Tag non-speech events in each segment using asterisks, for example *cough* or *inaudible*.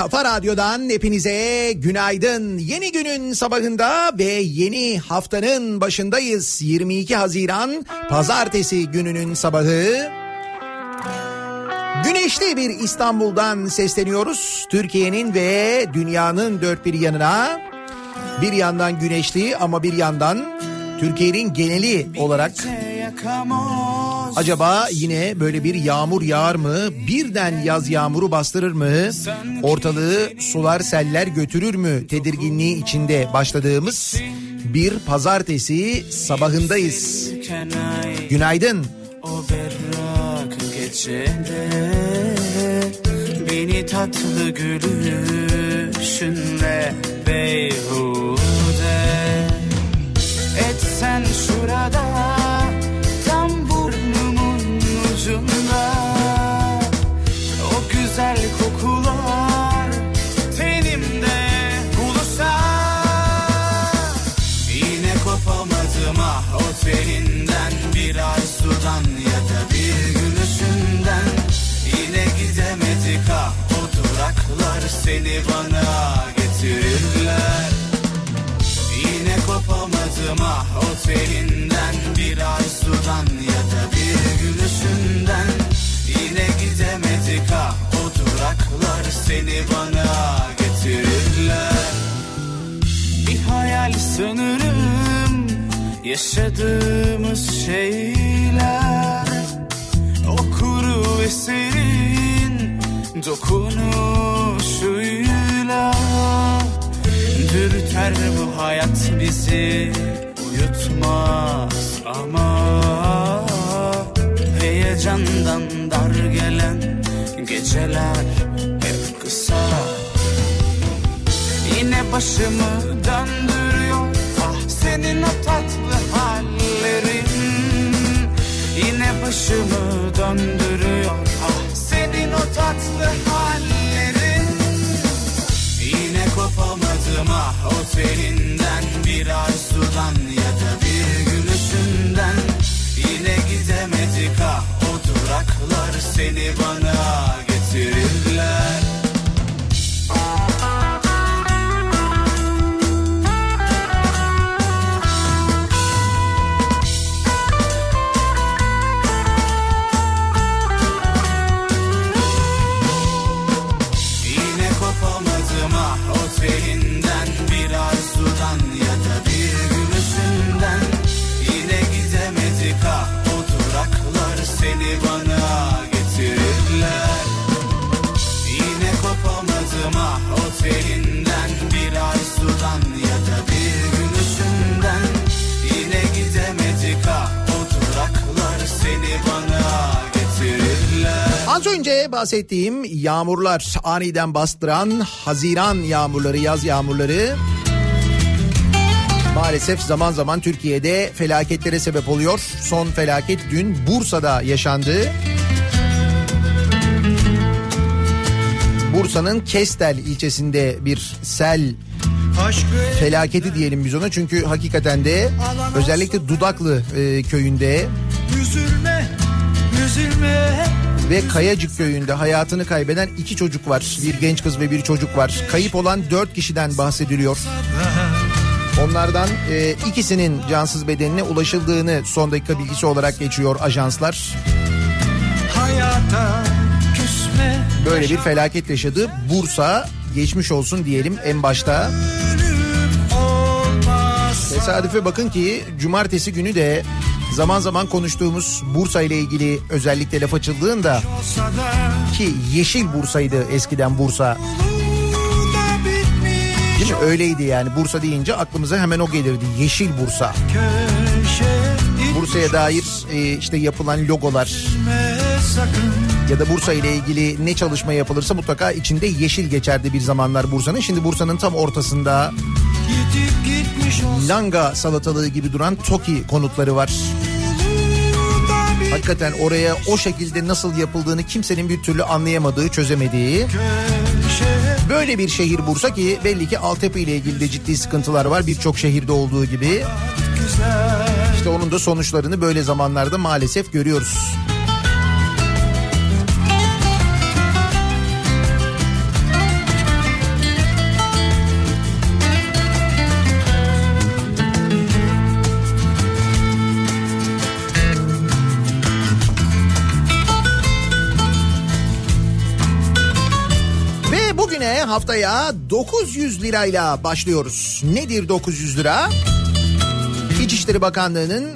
kafa radyodan hepinize günaydın. Yeni günün sabahında ve yeni haftanın başındayız. 22 Haziran pazartesi gününün sabahı. Güneşli bir İstanbul'dan sesleniyoruz. Türkiye'nin ve dünyanın dört bir yanına. Bir yandan güneşli ama bir yandan Türkiye'nin geneli olarak Acaba yine böyle bir yağmur yağar mı? Birden yaz yağmuru bastırır mı? Ortalığı sular seller götürür mü? Tedirginliği içinde başladığımız bir pazartesi sabahındayız. Günaydın. O berrak gecede Beni tatlı gülüşünle beyhude Etsen şurada o telinden Bir arzudan ya da bir gülüşünden. Yine gidemedik ah o duraklar seni bana getirirler. Yine kopamadım ah o telinden Bir arzudan ya da bir gülüşünden. Yine gidemedik ah o duraklar seni bana getirirler. Bir hayal sanırım yaşadığımız şeyler O kuru eserin dokunuşuyla Dürter bu hayat bizi uyutmaz ama Heyecandan dar gelen geceler hep kısa. Yine başımı döndürüyor. Ah başımı döndürüyor. Ah senin o tatlı hallerin. Yine kopamadım ah o telinden Bir arzudan ya da bir gülüşünden. Yine gidemedik ah o duraklar seni bana Bahsettiğim yağmurlar aniden bastıran Haziran yağmurları, yaz yağmurları maalesef zaman zaman Türkiye'de felaketlere sebep oluyor. Son felaket dün Bursa'da yaşandı. Bursa'nın Kestel ilçesinde bir sel felaketi diyelim biz ona. Çünkü hakikaten de özellikle Dudaklı e, köyünde Üzülme, üzülme. Ve Kayacık köyünde hayatını kaybeden iki çocuk var. Bir genç kız ve bir çocuk var. Kayıp olan dört kişiden bahsediliyor. Onlardan e, ikisinin cansız bedenine ulaşıldığını son dakika bilgisi olarak geçiyor ajanslar. Böyle bir felaket yaşadı. Bursa geçmiş olsun diyelim en başta. Tesadüfe bakın ki cumartesi günü de zaman zaman konuştuğumuz Bursa ile ilgili özellikle laf açıldığında ki Yeşil Bursa'ydı eskiden Bursa. Değil mi? Öyleydi yani Bursa deyince aklımıza hemen o gelirdi. Yeşil Bursa. Bursa'ya dair e, işte yapılan logolar ya da Bursa ile ilgili ne çalışma yapılırsa mutlaka içinde yeşil geçerdi bir zamanlar Bursa'nın. Şimdi Bursa'nın tam ortasında langa salatalığı gibi duran TOKİ konutları var. Hakikaten oraya o şekilde nasıl yapıldığını kimsenin bir türlü anlayamadığı, çözemediği böyle bir şehir Bursa ki belli ki altyapı ile ilgili de ciddi sıkıntılar var birçok şehirde olduğu gibi. İşte onun da sonuçlarını böyle zamanlarda maalesef görüyoruz. Haftaya 900 lirayla başlıyoruz. Nedir 900 lira? İçişleri Bakanlığı'nın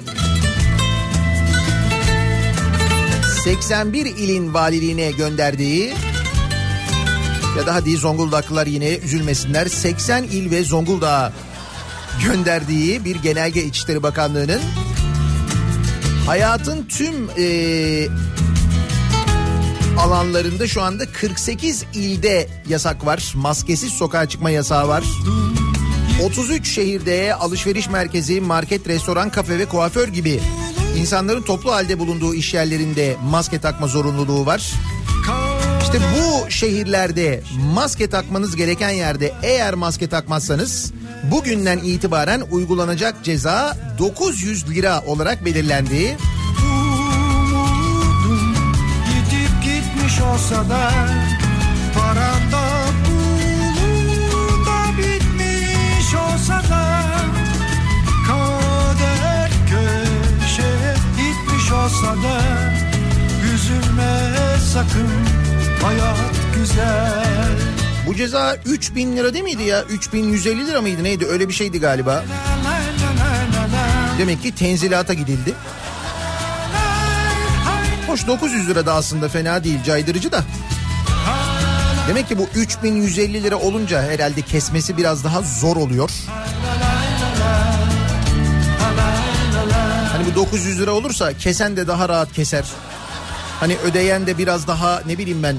81 ilin valiliğine gönderdiği ya da hadi Zonguldaklılar yine üzülmesinler 80 il ve Zonguldak'a gönderdiği bir genelge İçişleri Bakanlığı'nın hayatın tüm e, alanlarında şu anda 48 ilde yasak var. Maskesiz sokağa çıkma yasağı var. 33 şehirde alışveriş merkezi, market, restoran, kafe ve kuaför gibi insanların toplu halde bulunduğu iş yerlerinde maske takma zorunluluğu var. İşte bu şehirlerde maske takmanız gereken yerde eğer maske takmazsanız bugünden itibaren uygulanacak ceza 900 lira olarak belirlendi. Olsa da Paranda pulunda bitmiş olsa da Kader köşe gitmiş olsa da Üzülme sakın hayat güzel Bu ceza 3000 lira değil miydi ya? 3150 lira mıydı neydi? Öyle bir şeydi galiba. Demek ki tenzilata gidildi. Hoş 900 lira da aslında fena değil caydırıcı da. Demek ki bu 3150 lira olunca herhalde kesmesi biraz daha zor oluyor. Hani bu 900 lira olursa kesen de daha rahat keser. Hani ödeyen de biraz daha ne bileyim ben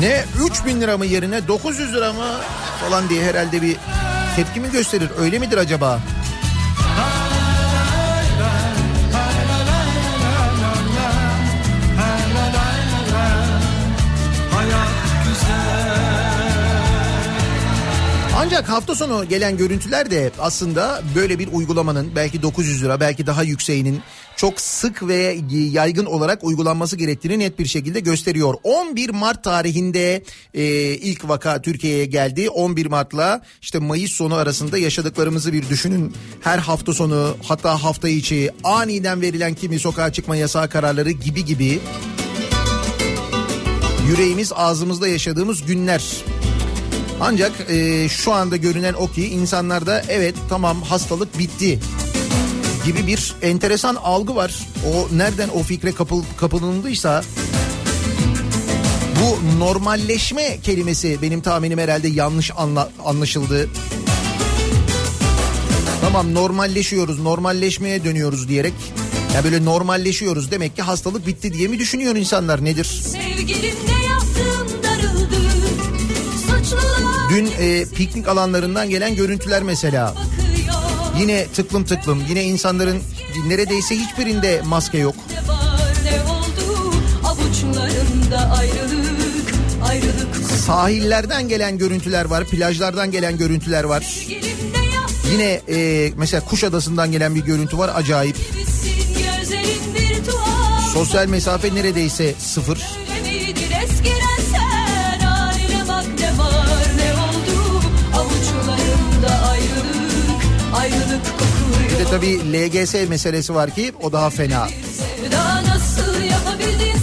ne 3000 lira mı yerine 900 lira mı falan diye herhalde bir tepki mi gösterir öyle midir acaba? Ancak hafta sonu gelen görüntüler de aslında böyle bir uygulamanın belki 900 lira belki daha yükseğinin çok sık ve yaygın olarak uygulanması gerektiğini net bir şekilde gösteriyor. 11 Mart tarihinde e, ilk vaka Türkiye'ye geldi. 11 Mart'la işte Mayıs sonu arasında yaşadıklarımızı bir düşünün. Her hafta sonu hatta hafta içi aniden verilen kimi sokağa çıkma yasağı kararları gibi gibi yüreğimiz ağzımızda yaşadığımız günler. Ancak e, şu anda görünen o ki insanlarda evet tamam hastalık bitti gibi bir enteresan algı var. O nereden o fikre kapıl, kapılındıysa bu normalleşme kelimesi benim tahminim herhalde yanlış anla, anlaşıldı. Tamam normalleşiyoruz, normalleşmeye dönüyoruz diyerek ya böyle normalleşiyoruz demek ki hastalık bitti diye mi düşünüyor insanlar nedir? Sevgilimle Dün e, piknik alanlarından gelen görüntüler mesela. Yine tıklım tıklım yine insanların neredeyse hiçbirinde maske yok. Ne var ne oldu avuçlarımda ayrılık ayrılık Sahillerden gelen görüntüler var, plajlardan gelen görüntüler var. Yine e, mesela Kuşadası'ndan gelen bir görüntü var acayip. Sosyal mesafe neredeyse sıfır. Tabii LGS meselesi var ki o daha fena. Sevda nasıl yapabildin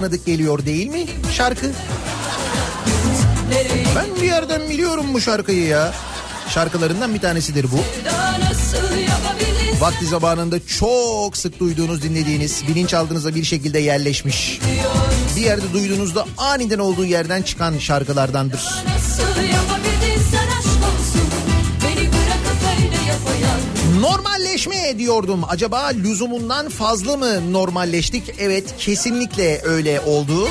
tanıdık geliyor değil mi şarkı? Ben bir yerden biliyorum bu şarkıyı ya. Şarkılarından bir tanesidir bu. Vakti zamanında çok sık duyduğunuz, dinlediğiniz, bilinçaltınıza bir şekilde yerleşmiş. Bir yerde duyduğunuzda aniden olduğu yerden çıkan şarkılardandır. Normalleşme diyordum. Acaba lüzumundan fazla mı normalleştik? Evet kesinlikle öyle oldu.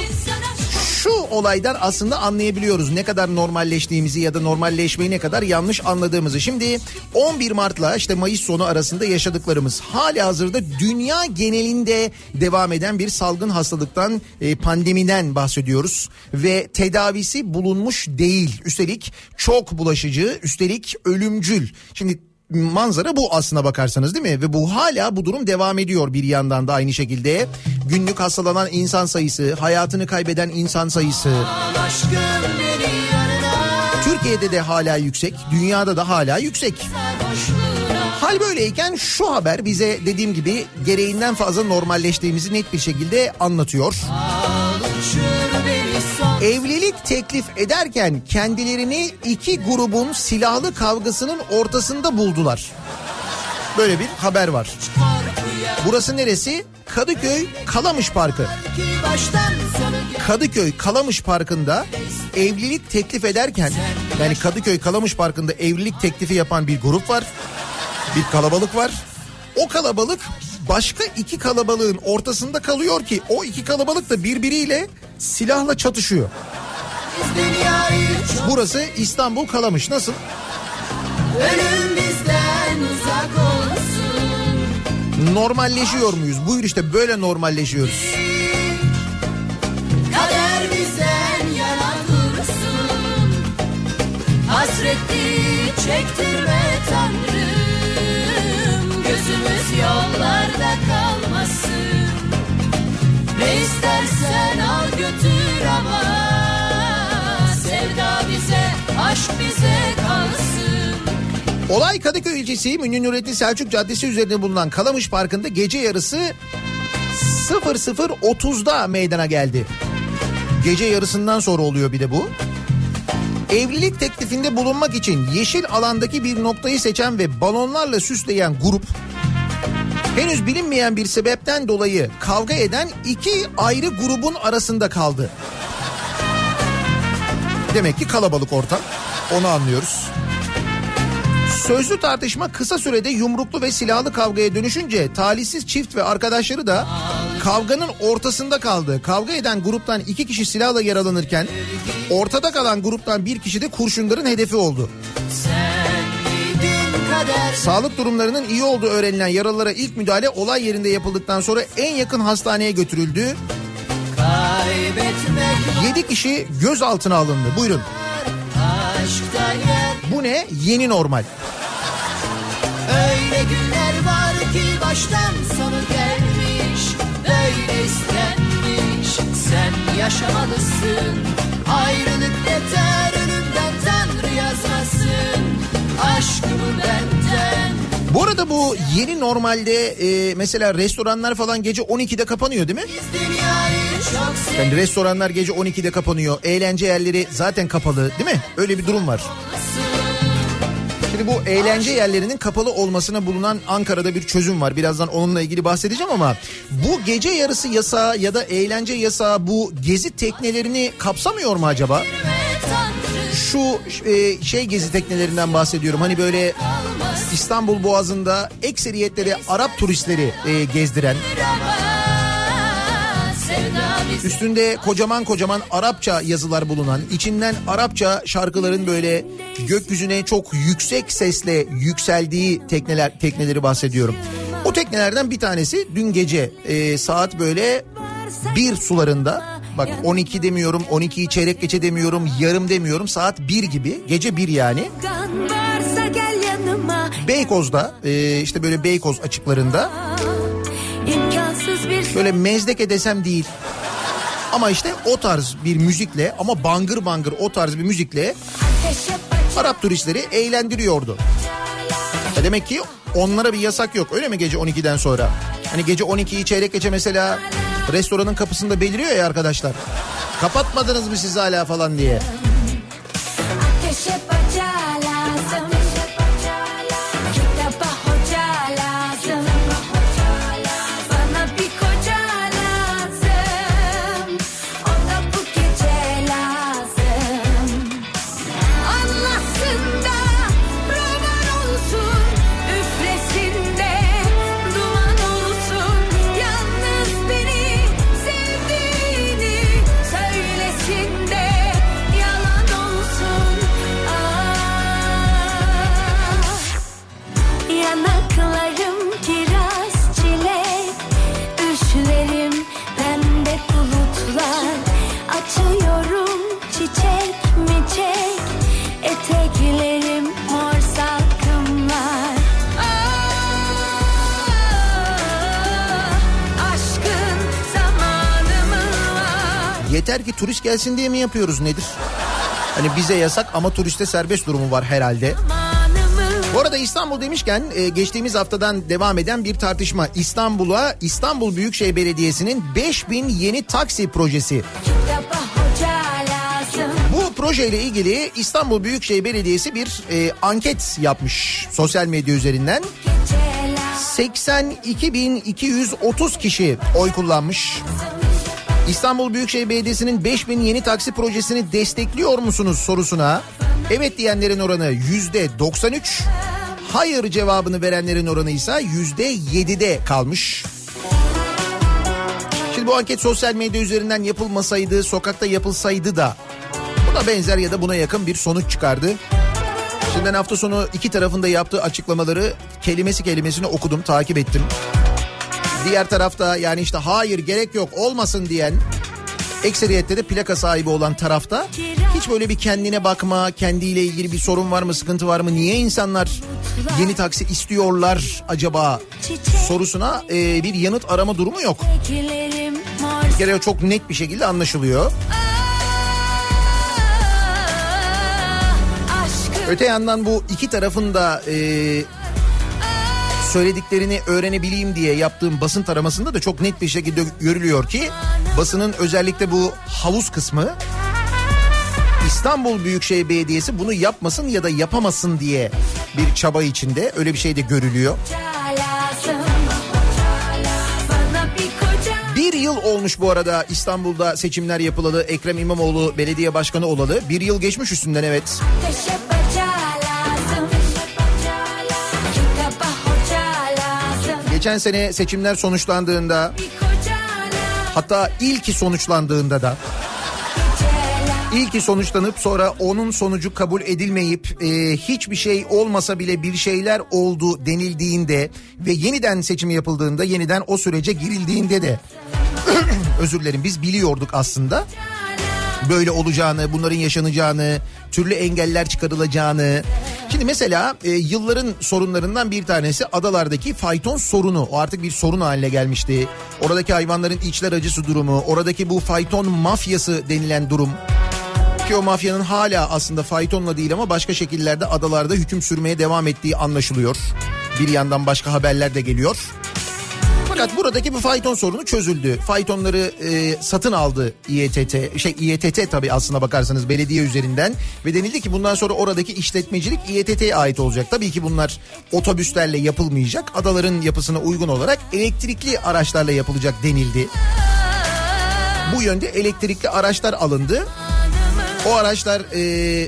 Şu olaydan aslında anlayabiliyoruz ne kadar normalleştiğimizi ya da normalleşmeyi ne kadar yanlış anladığımızı. Şimdi 11 Mart'la işte Mayıs sonu arasında yaşadıklarımız hali hazırda dünya genelinde devam eden bir salgın hastalıktan e, pandemiden bahsediyoruz ve tedavisi bulunmuş değil. Üstelik çok bulaşıcı, üstelik ölümcül. Şimdi manzara bu aslına bakarsanız değil mi? Ve bu hala bu durum devam ediyor bir yandan da aynı şekilde. Günlük hastalanan insan sayısı, hayatını kaybeden insan sayısı. Türkiye'de de hala yüksek, dünyada da hala yüksek. Hal böyleyken şu haber bize dediğim gibi gereğinden fazla normalleştiğimizi net bir şekilde anlatıyor. son Evlilik teklif ederken kendilerini iki grubun silahlı kavgasının ortasında buldular. Böyle bir haber var. Burası neresi? Kadıköy Kalamış Parkı. Kadıköy Kalamış Parkı'nda evlilik teklif ederken yani Kadıköy Kalamış Parkı'nda evlilik teklifi yapan bir grup var. Bir kalabalık var. O kalabalık başka iki kalabalığın ortasında kalıyor ki o iki kalabalık da birbiriyle silahla çatışıyor. Burası İstanbul Kalamış nasıl? Ölüm bizden uzak olsun Normalleşiyor muyuz? Buyur işte böyle normalleşiyoruz. Kader bizden yana dursun Hasreti çektirme Tanrım yollarda kalmasın Ne istersen al götür ama Sevda bize, aşk bize kalsın Olay Kadıköy ilçesi Münir Nurettin Selçuk Caddesi üzerinde bulunan Kalamış Parkı'nda gece yarısı 00.30'da meydana geldi. Gece yarısından sonra oluyor bir de bu. Evlilik teklifinde bulunmak için yeşil alandaki bir noktayı seçen ve balonlarla süsleyen grup henüz bilinmeyen bir sebepten dolayı kavga eden iki ayrı grubun arasında kaldı. Demek ki kalabalık ortam. Onu anlıyoruz. Sözlü tartışma kısa sürede yumruklu ve silahlı kavgaya dönüşünce talihsiz çift ve arkadaşları da kavganın ortasında kaldı. Kavga eden gruptan iki kişi silahla yaralanırken ortada kalan gruptan bir kişi de kurşunların hedefi oldu. Sağlık durumlarının iyi olduğu öğrenilen yaralılara ilk müdahale olay yerinde yapıldıktan sonra en yakın hastaneye götürüldü. kaybetmek 7 kişi gözaltına alındı. Buyurun. Bu ne? Yeni normal. Öyle günler var ki baştan sonu gelmiş Böyle istenmiş Sen yaşamalısın Ayrılık Bu arada bu yeni normalde e, mesela restoranlar falan gece 12'de kapanıyor değil mi? Yani restoranlar gece 12'de kapanıyor. Eğlence yerleri zaten kapalı değil mi? Öyle bir durum var. Şimdi bu eğlence yerlerinin kapalı olmasına bulunan Ankara'da bir çözüm var. Birazdan onunla ilgili bahsedeceğim ama bu gece yarısı yasağı ya da eğlence yasağı bu gezi teknelerini kapsamıyor mu acaba? Tanrı Şu e, şey gezi teknelerinden bahsediyorum. Hani böyle İstanbul Boğazı'nda ekseriyetle Arap turistleri e, gezdiren Üstünde kocaman kocaman Arapça yazılar bulunan, içinden Arapça şarkıların böyle gökyüzüne çok yüksek sesle yükseldiği tekneler tekneleri bahsediyorum. O teknelerden bir tanesi dün gece e, saat böyle bir sularında bak 12 demiyorum 12'yi çeyrek geçe demiyorum yarım demiyorum. Saat 1 gibi gece 1 yani. Beykoz'da e, işte böyle Beykoz açıklarında. Böyle mezdeke desem değil. Ama işte o tarz bir müzikle ama bangır bangır o tarz bir müzikle Arap turistleri eğlendiriyordu. E demek ki onlara bir yasak yok. Öyle mi gece 12'den sonra? Hani gece 12'yi çeyrek geçe mesela restoranın kapısında beliriyor ya arkadaşlar. Kapatmadınız mı siz hala falan diye. ateşe turist gelsin diye mi yapıyoruz nedir? Hani bize yasak ama turiste serbest durumu var herhalde. Bu arada İstanbul demişken e, geçtiğimiz haftadan devam eden bir tartışma. İstanbul'a İstanbul Büyükşehir Belediyesi'nin 5000 yeni taksi projesi hoca projeyle ilgili İstanbul Büyükşehir Belediyesi bir e, anket yapmış sosyal medya üzerinden. 82.230 kişi oy kullanmış. İstanbul Büyükşehir Belediyesi'nin 5000 yeni taksi projesini destekliyor musunuz sorusuna evet diyenlerin oranı yüzde 93, hayır cevabını verenlerin oranı ise yüzde 7'de kalmış. Şimdi bu anket sosyal medya üzerinden yapılmasaydı, sokakta yapılsaydı da buna benzer ya da buna yakın bir sonuç çıkardı. Şimdiden hafta sonu iki tarafında yaptığı açıklamaları kelimesi kelimesine okudum, takip ettim. Diğer tarafta yani işte hayır gerek yok olmasın diyen ekseriyette de plaka sahibi olan tarafta hiç böyle bir kendine bakma, kendiyle ilgili bir sorun var mı, sıkıntı var mı, niye insanlar yeni taksi istiyorlar acaba sorusuna e, bir yanıt arama durumu yok. Bir çok net bir şekilde anlaşılıyor. Öte yandan bu iki tarafın da e, söylediklerini öğrenebileyim diye yaptığım basın taramasında da çok net bir şekilde görülüyor ki basının özellikle bu havuz kısmı İstanbul Büyükşehir Belediyesi bunu yapmasın ya da yapamasın diye bir çaba içinde öyle bir şey de görülüyor. Bir yıl olmuş bu arada İstanbul'da seçimler yapılalı Ekrem İmamoğlu belediye başkanı olalı. Bir yıl geçmiş üstünden evet. Geçen sene seçimler sonuçlandığında hatta ilki sonuçlandığında da ilki sonuçlanıp sonra onun sonucu kabul edilmeyip e, hiçbir şey olmasa bile bir şeyler oldu denildiğinde ve yeniden seçim yapıldığında yeniden o sürece girildiğinde de *clears throat* özür dilerim biz biliyorduk aslında böyle olacağını, bunların yaşanacağını, türlü engeller çıkarılacağını. Şimdi mesela e, yılların sorunlarından bir tanesi adalardaki fayton sorunu. O artık bir sorun haline gelmişti. Oradaki hayvanların içler acısı durumu, oradaki bu fayton mafyası denilen durum. Ki o mafyanın hala aslında faytonla değil ama başka şekillerde adalarda hüküm sürmeye devam ettiği anlaşılıyor. Bir yandan başka haberler de geliyor. Fakat buradaki bu fayton sorunu çözüldü. Faytonları e, satın aldı İETT. Şey İETT tabii aslına bakarsanız belediye üzerinden. Ve denildi ki bundan sonra oradaki işletmecilik İETT'ye ait olacak. Tabii ki bunlar otobüslerle yapılmayacak. Adaların yapısına uygun olarak elektrikli araçlarla yapılacak denildi. Bu yönde elektrikli araçlar alındı. O araçlar e,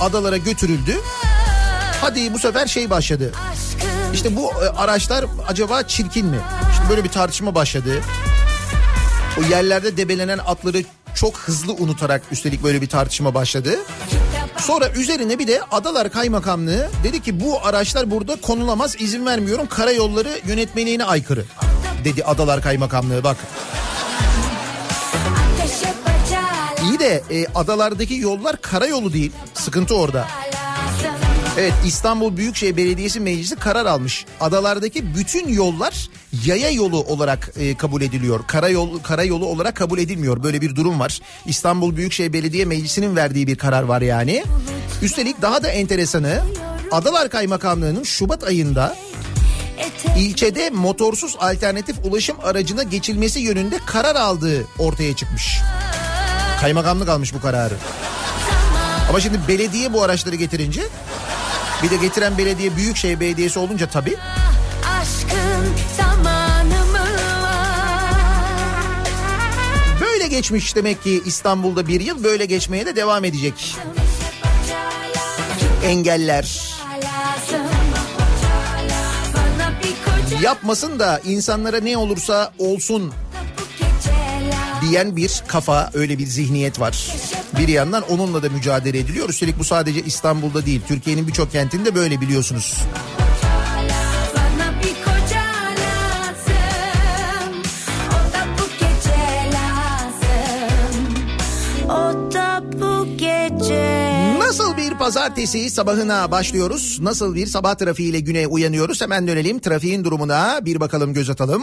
adalara götürüldü. Hadi bu sefer şey başladı. İşte bu e, araçlar acaba çirkin mi? İşte böyle bir tartışma başladı. O yerlerde debelenen atları çok hızlı unutarak üstelik böyle bir tartışma başladı. Sonra üzerine bir de Adalar Kaymakamlığı dedi ki bu araçlar burada konulamaz izin vermiyorum karayolları yönetmeliğine aykırı dedi Adalar Kaymakamlığı bak. İyi de e, adalardaki yollar karayolu değil sıkıntı orada. Evet İstanbul Büyükşehir Belediyesi Meclisi karar almış. Adalardaki bütün yollar yaya yolu olarak e, kabul ediliyor. Karayol karayolu olarak kabul edilmiyor. Böyle bir durum var. İstanbul Büyükşehir Belediye Meclisi'nin verdiği bir karar var yani. Üstelik daha da enteresanı Adalar Kaymakamlığı'nın Şubat ayında ilçede motorsuz alternatif ulaşım aracına geçilmesi yönünde karar aldığı ortaya çıkmış. Kaymakamlık almış bu kararı. Ama şimdi belediye bu araçları getirince bir de getiren belediye Büyükşehir Belediyesi olunca tabii. Böyle geçmiş demek ki İstanbul'da bir yıl böyle geçmeye de devam edecek. Engeller yapmasın da insanlara ne olursa olsun. Diyen bir kafa öyle bir zihniyet var. Bir yandan onunla da mücadele ediliyor. Üstelik bu sadece İstanbul'da değil Türkiye'nin birçok kentinde böyle biliyorsunuz. Nasıl bir pazartesi sabahına başlıyoruz? Nasıl bir sabah trafiğiyle güne uyanıyoruz? Hemen dönelim trafiğin durumuna bir bakalım göz atalım.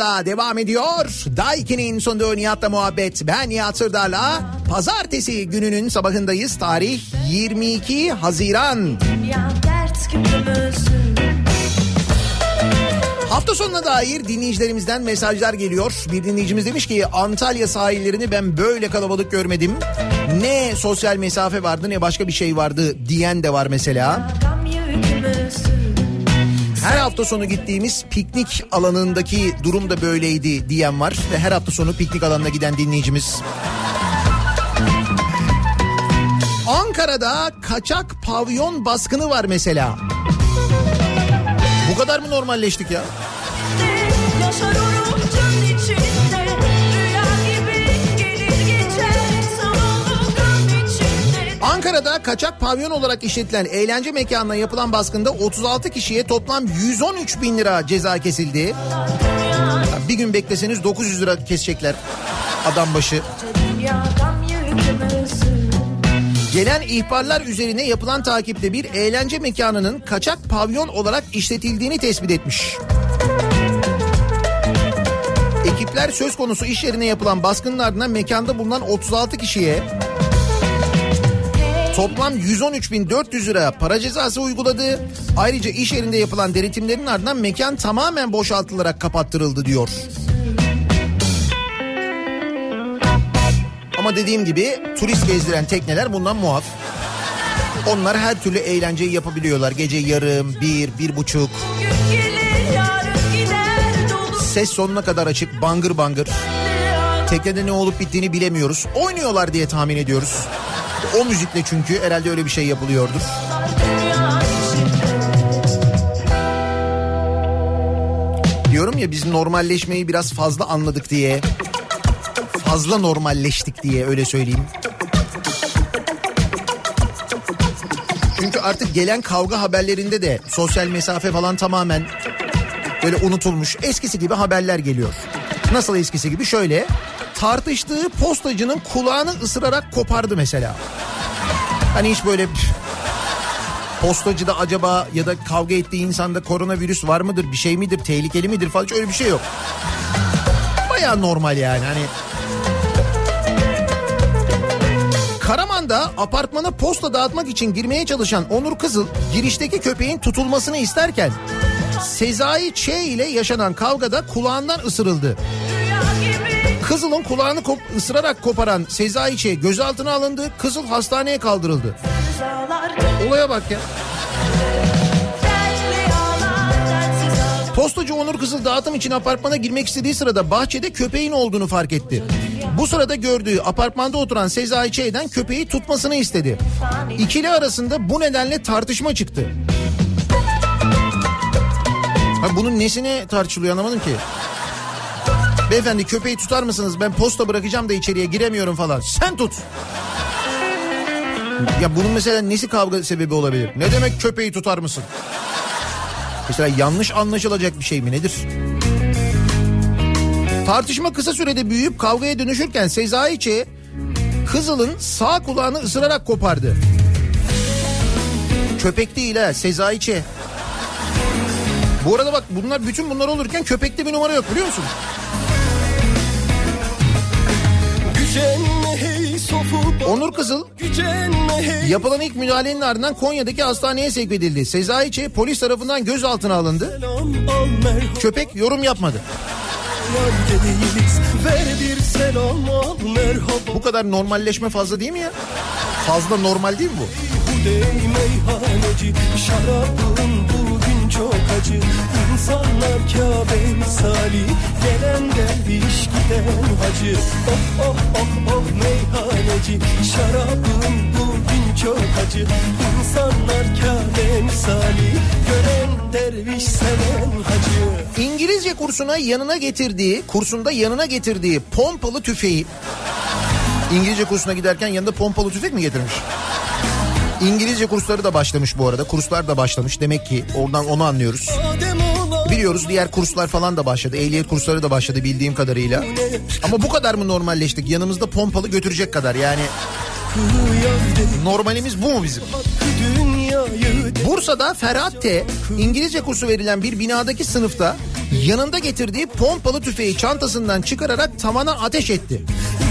Kafa Radyosu'nda devam ediyor. Daiki'nin sunduğu Nihat'la muhabbet. Ben Nihat Sırdar'la. Pazartesi gününün sabahındayız. Tarih 22 Haziran. Hafta sonuna dair dinleyicilerimizden mesajlar geliyor. Bir dinleyicimiz demiş ki Antalya sahillerini ben böyle kalabalık görmedim. Ne sosyal mesafe vardı ne başka bir şey vardı diyen de var mesela. Yükümüzün Her hafta sonu gittiğimiz piknik alanındaki durum da böyleydi diyen var. Ve her hafta sonu piknik alanına giden dinleyicimiz. Ankara'da kaçak pavyon baskını var mesela. Bu kadar mı normalleştik ya? Yaşarım Ankara'da kaçak pavyon olarak işletilen eğlence mekanına yapılan baskında 36 kişiye toplam 113 bin lira ceza kesildi. Bir gün bekleseniz 900 lira kesecekler adam başı. Gelen ihbarlar üzerine yapılan takipte bir eğlence mekanının kaçak pavyon olarak işletildiğini tespit etmiş. Ekipler söz konusu iş yerine yapılan baskının ardından mekanda bulunan 36 kişiye toplam 113.400 lira para cezası uyguladı. Ayrıca iş yerinde yapılan denetimlerin ardından mekan tamamen boşaltılarak kapattırıldı diyor. Ama dediğim gibi turist gezdiren tekneler bundan muaf. Onlar her türlü eğlenceyi yapabiliyorlar. Gece yarım, bir, bir buçuk. Ses sonuna kadar açık, bangır bangır. Teknede ne olup bittiğini bilemiyoruz. Oynuyorlar diye tahmin ediyoruz. O müzikle çünkü herhalde öyle bir şey yapılıyordur. Diyorum ya biz normalleşmeyi biraz fazla anladık diye. Fazla normalleştik diye öyle söyleyeyim. Çünkü artık gelen kavga haberlerinde de sosyal mesafe falan tamamen böyle unutulmuş. Eskisi gibi haberler geliyor. Nasıl eskisi gibi? Şöyle tartıştığı postacının kulağını ısırarak kopardı mesela. Hani hiç böyle "Püf, postacıda acaba ya da kavga ettiği insanda koronavirüs var mıdır bir şey midir tehlikeli midir falan hiç öyle bir şey yok. Baya normal yani hani. Karaman'da apartmana posta dağıtmak için girmeye çalışan Onur Kızıl girişteki köpeğin tutulmasını isterken Sezai Ç ile yaşanan kavgada kulağından ısırıldı. Kızıl'ın kulağını kop- ısırarak koparan Sezai Ç gözaltına alındı. Kızıl hastaneye kaldırıldı. Olaya bak ya. Postacı Onur Kızıl dağıtım için apartmana girmek istediği sırada bahçede köpeğin olduğunu fark etti. Bu sırada gördüğü apartmanda oturan Sezai Ç'den köpeği tutmasını istedi. İkili arasında bu nedenle tartışma çıktı. Ha bunun nesine tartışılıyor anlamadım ki. Beyefendi köpeği tutar mısınız? Ben posta bırakacağım da içeriye giremiyorum falan. Sen tut. Ya bunun mesela nesi kavga sebebi olabilir? Ne demek köpeği tutar mısın? Mesela yanlış anlaşılacak bir şey mi nedir? Tartışma kısa sürede büyüyüp kavgaya dönüşürken Sezai Ç. Kızıl'ın sağ kulağını ısırarak kopardı. Köpek değil ha Sezai Ç. Bu arada bak bunlar bütün bunlar olurken köpekte bir numara yok biliyor musun? Onur Kızıl yapılan ilk müdahalenin ardından Konya'daki hastaneye sevk edildi. Sezai polis tarafından gözaltına alındı. Köpek yorum yapmadı. Bu kadar normalleşme fazla değil mi ya? Fazla normal değil mi bu? Bu meyhaneci Şarabın bugün çok acı. İnsanlar Kabe misali. Gelen derviş giden hacı. Oh oh oh oh meyhaneci. Şarabın bugün çok acı. İnsanlar Kabe misali. Gören derviş seven hacı. İngilizce kursuna yanına getirdiği, kursunda yanına getirdiği pompalı tüfeği. İngilizce kursuna giderken yanında pompalı tüfek mi getirmiş? İngilizce kursları da başlamış bu arada. Kurslar da başlamış. Demek ki oradan onu anlıyoruz. Biliyoruz diğer kurslar falan da başladı. Ehliyet kursları da başladı bildiğim kadarıyla. Ama bu kadar mı normalleştik? Yanımızda pompalı götürecek kadar yani. Normalimiz bu mu bizim? Bursa'da Ferhat T. İngilizce kursu verilen bir binadaki sınıfta Yanında getirdiği pompalı tüfeği çantasından çıkararak tavana ateş etti.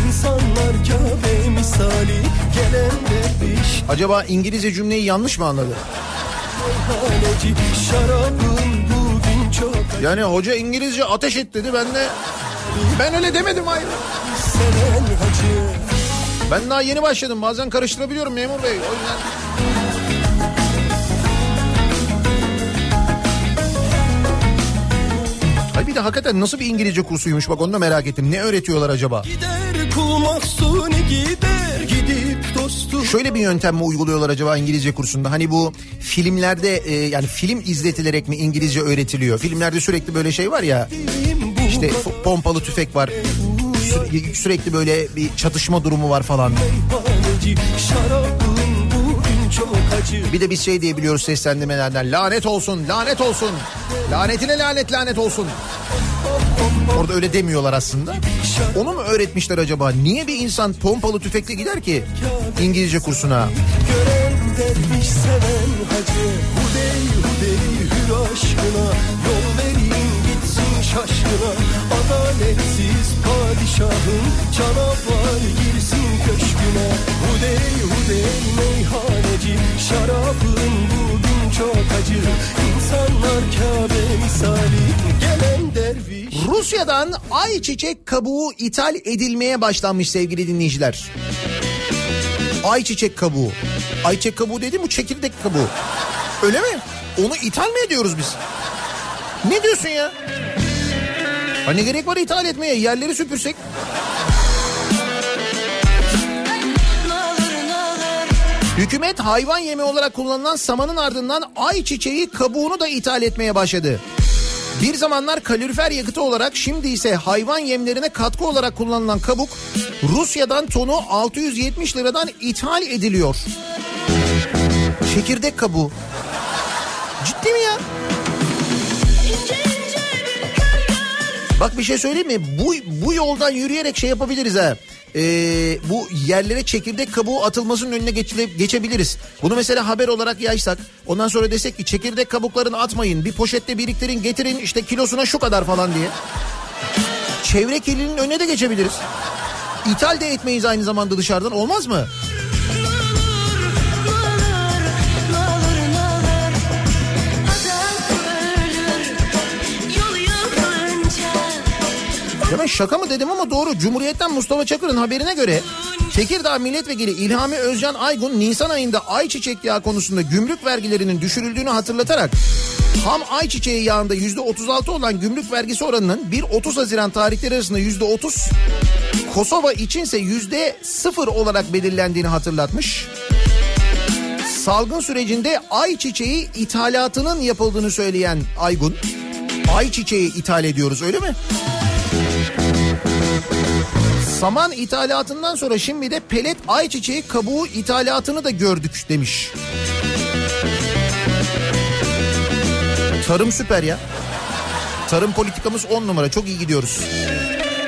İnsanlar Kabe misali gelen derviş Acaba İngilizce cümleyi yanlış mı anladı? Bugün çok Yani hoca İngilizce ateş et dedi ben de ben öyle demedim hayır. seven hacı Ben daha yeni başladım bazen karıştırabiliyorum memur bey o yüzden. Ay bir de hakikaten nasıl bir İngilizce kursuymuş bak onu da merak ettim. Ne öğretiyorlar acaba? Gider Şöyle bir yöntem mi uyguluyorlar acaba İngilizce kursunda? Hani bu filmlerde e, yani film izletilerek mi İngilizce öğretiliyor? Filmlerde sürekli böyle şey var ya işte pompalı tüfek var. Sü- sürekli böyle bir çatışma durumu var falan. Bir de biz şey diyebiliyoruz seslendirmelerden lanet olsun lanet olsun lanetine lanet lanet olsun. Orada öyle demiyorlar aslında. Onu mu öğretmişler acaba? Niye bir insan pompalı tüfekle gider ki İngilizce kursuna? Şaşkına Adaletsiz padişahın Canavar girsin köşküne Hudey hudey meyhaneci Şarabın bugün çok acı İnsanlar Kabe misali Gelen Rusya'dan ayçiçek kabuğu ithal edilmeye başlanmış sevgili dinleyiciler. Ayçiçek kabuğu. Ayçiçek kabuğu dedi bu çekirdek kabuğu. Öyle mi? Onu ithal mi ediyoruz biz? Ne diyorsun ya? Ha ne gerek var ithal etmeye? Yerleri süpürsek. Hükümet hayvan yemi olarak kullanılan samanın ardından ayçiçeği kabuğunu da ithal etmeye başladı. Bir zamanlar kalorifer yakıtı olarak şimdi ise hayvan yemlerine katkı olarak kullanılan kabuk Rusya'dan tonu 670 liradan ithal ediliyor. Çekirdek kabuğu. Ciddi mi ya? Bak bir şey söyleyeyim mi? Bu, bu yoldan yürüyerek şey yapabiliriz ha. Ee, bu yerlere çekirdek kabuğu atılmasının önüne geçile, geçebiliriz. Bunu mesela haber olarak yaysak. Ondan sonra desek ki çekirdek kabuklarını atmayın. Bir poşette biriktirin getirin işte kilosuna şu kadar falan diye. Çevre kirliliğinin önüne de geçebiliriz. İthal de etmeyiz aynı zamanda dışarıdan olmaz mı? Ya ben şaka mı dedim ama doğru. Cumhuriyet'ten Mustafa Çakır'ın haberine göre Tekirdağ Milletvekili İlhami Özcan Aygun Nisan ayında ayçiçek yağı konusunda gümrük vergilerinin düşürüldüğünü hatırlatarak ham ayçiçeği yağında %36 olan gümrük vergisi oranının 1-30 Haziran tarihleri arasında %30 Kosova içinse %0 olarak belirlendiğini hatırlatmış. Salgın sürecinde ayçiçeği ithalatının yapıldığını söyleyen Aygun ayçiçeği ithal ediyoruz öyle mi? Saman ithalatından sonra şimdi de pelet ayçiçeği kabuğu ithalatını da gördük demiş. Tarım süper ya. Tarım politikamız on numara çok iyi gidiyoruz.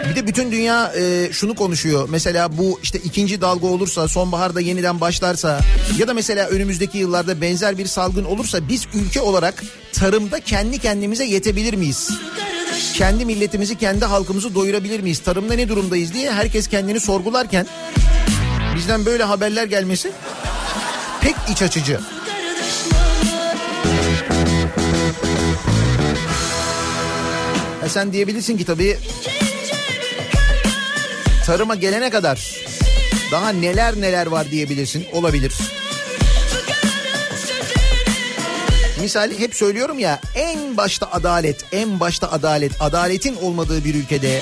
Bir de bütün dünya e, şunu konuşuyor. Mesela bu işte ikinci dalga olursa, sonbaharda yeniden başlarsa ya da mesela önümüzdeki yıllarda benzer bir salgın olursa biz ülke olarak tarımda kendi kendimize yetebilir miyiz? Kendi milletimizi, kendi halkımızı doyurabilir miyiz? Tarımda ne durumdayız diye herkes kendini sorgularken bizden böyle haberler gelmesi pek iç açıcı. E sen diyebilirsin ki tabii tarıma gelene kadar daha neler neler var diyebilirsin. Olabilir. Misal hep söylüyorum ya en başta adalet, en başta adalet, adaletin olmadığı bir ülkede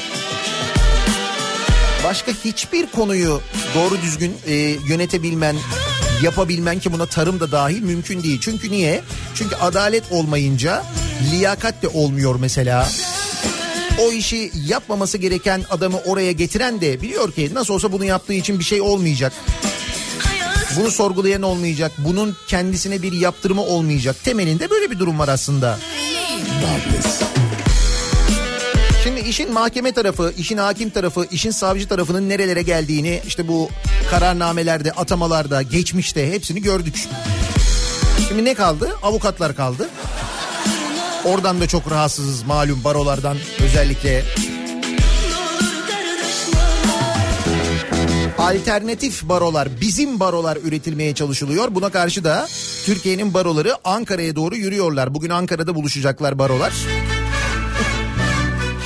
başka hiçbir konuyu doğru düzgün e, yönetebilmen, yapabilmen ki buna tarım da dahil mümkün değil. Çünkü niye? Çünkü adalet olmayınca liyakat de olmuyor mesela. O işi yapmaması gereken adamı oraya getiren de biliyor ki nasıl olsa bunu yaptığı için bir şey olmayacak. Bunu sorgulayan olmayacak. Bunun kendisine bir yaptırımı olmayacak. Temelinde böyle bir durum var aslında. Şimdi işin mahkeme tarafı, işin hakim tarafı, işin savcı tarafının nerelere geldiğini işte bu kararnamelerde, atamalarda, geçmişte hepsini gördük. Şimdi ne kaldı? Avukatlar kaldı. Oradan da çok rahatsızız malum barolardan özellikle. Alternatif barolar, bizim barolar üretilmeye çalışılıyor. Buna karşı da Türkiye'nin baroları Ankara'ya doğru yürüyorlar. Bugün Ankara'da buluşacaklar barolar.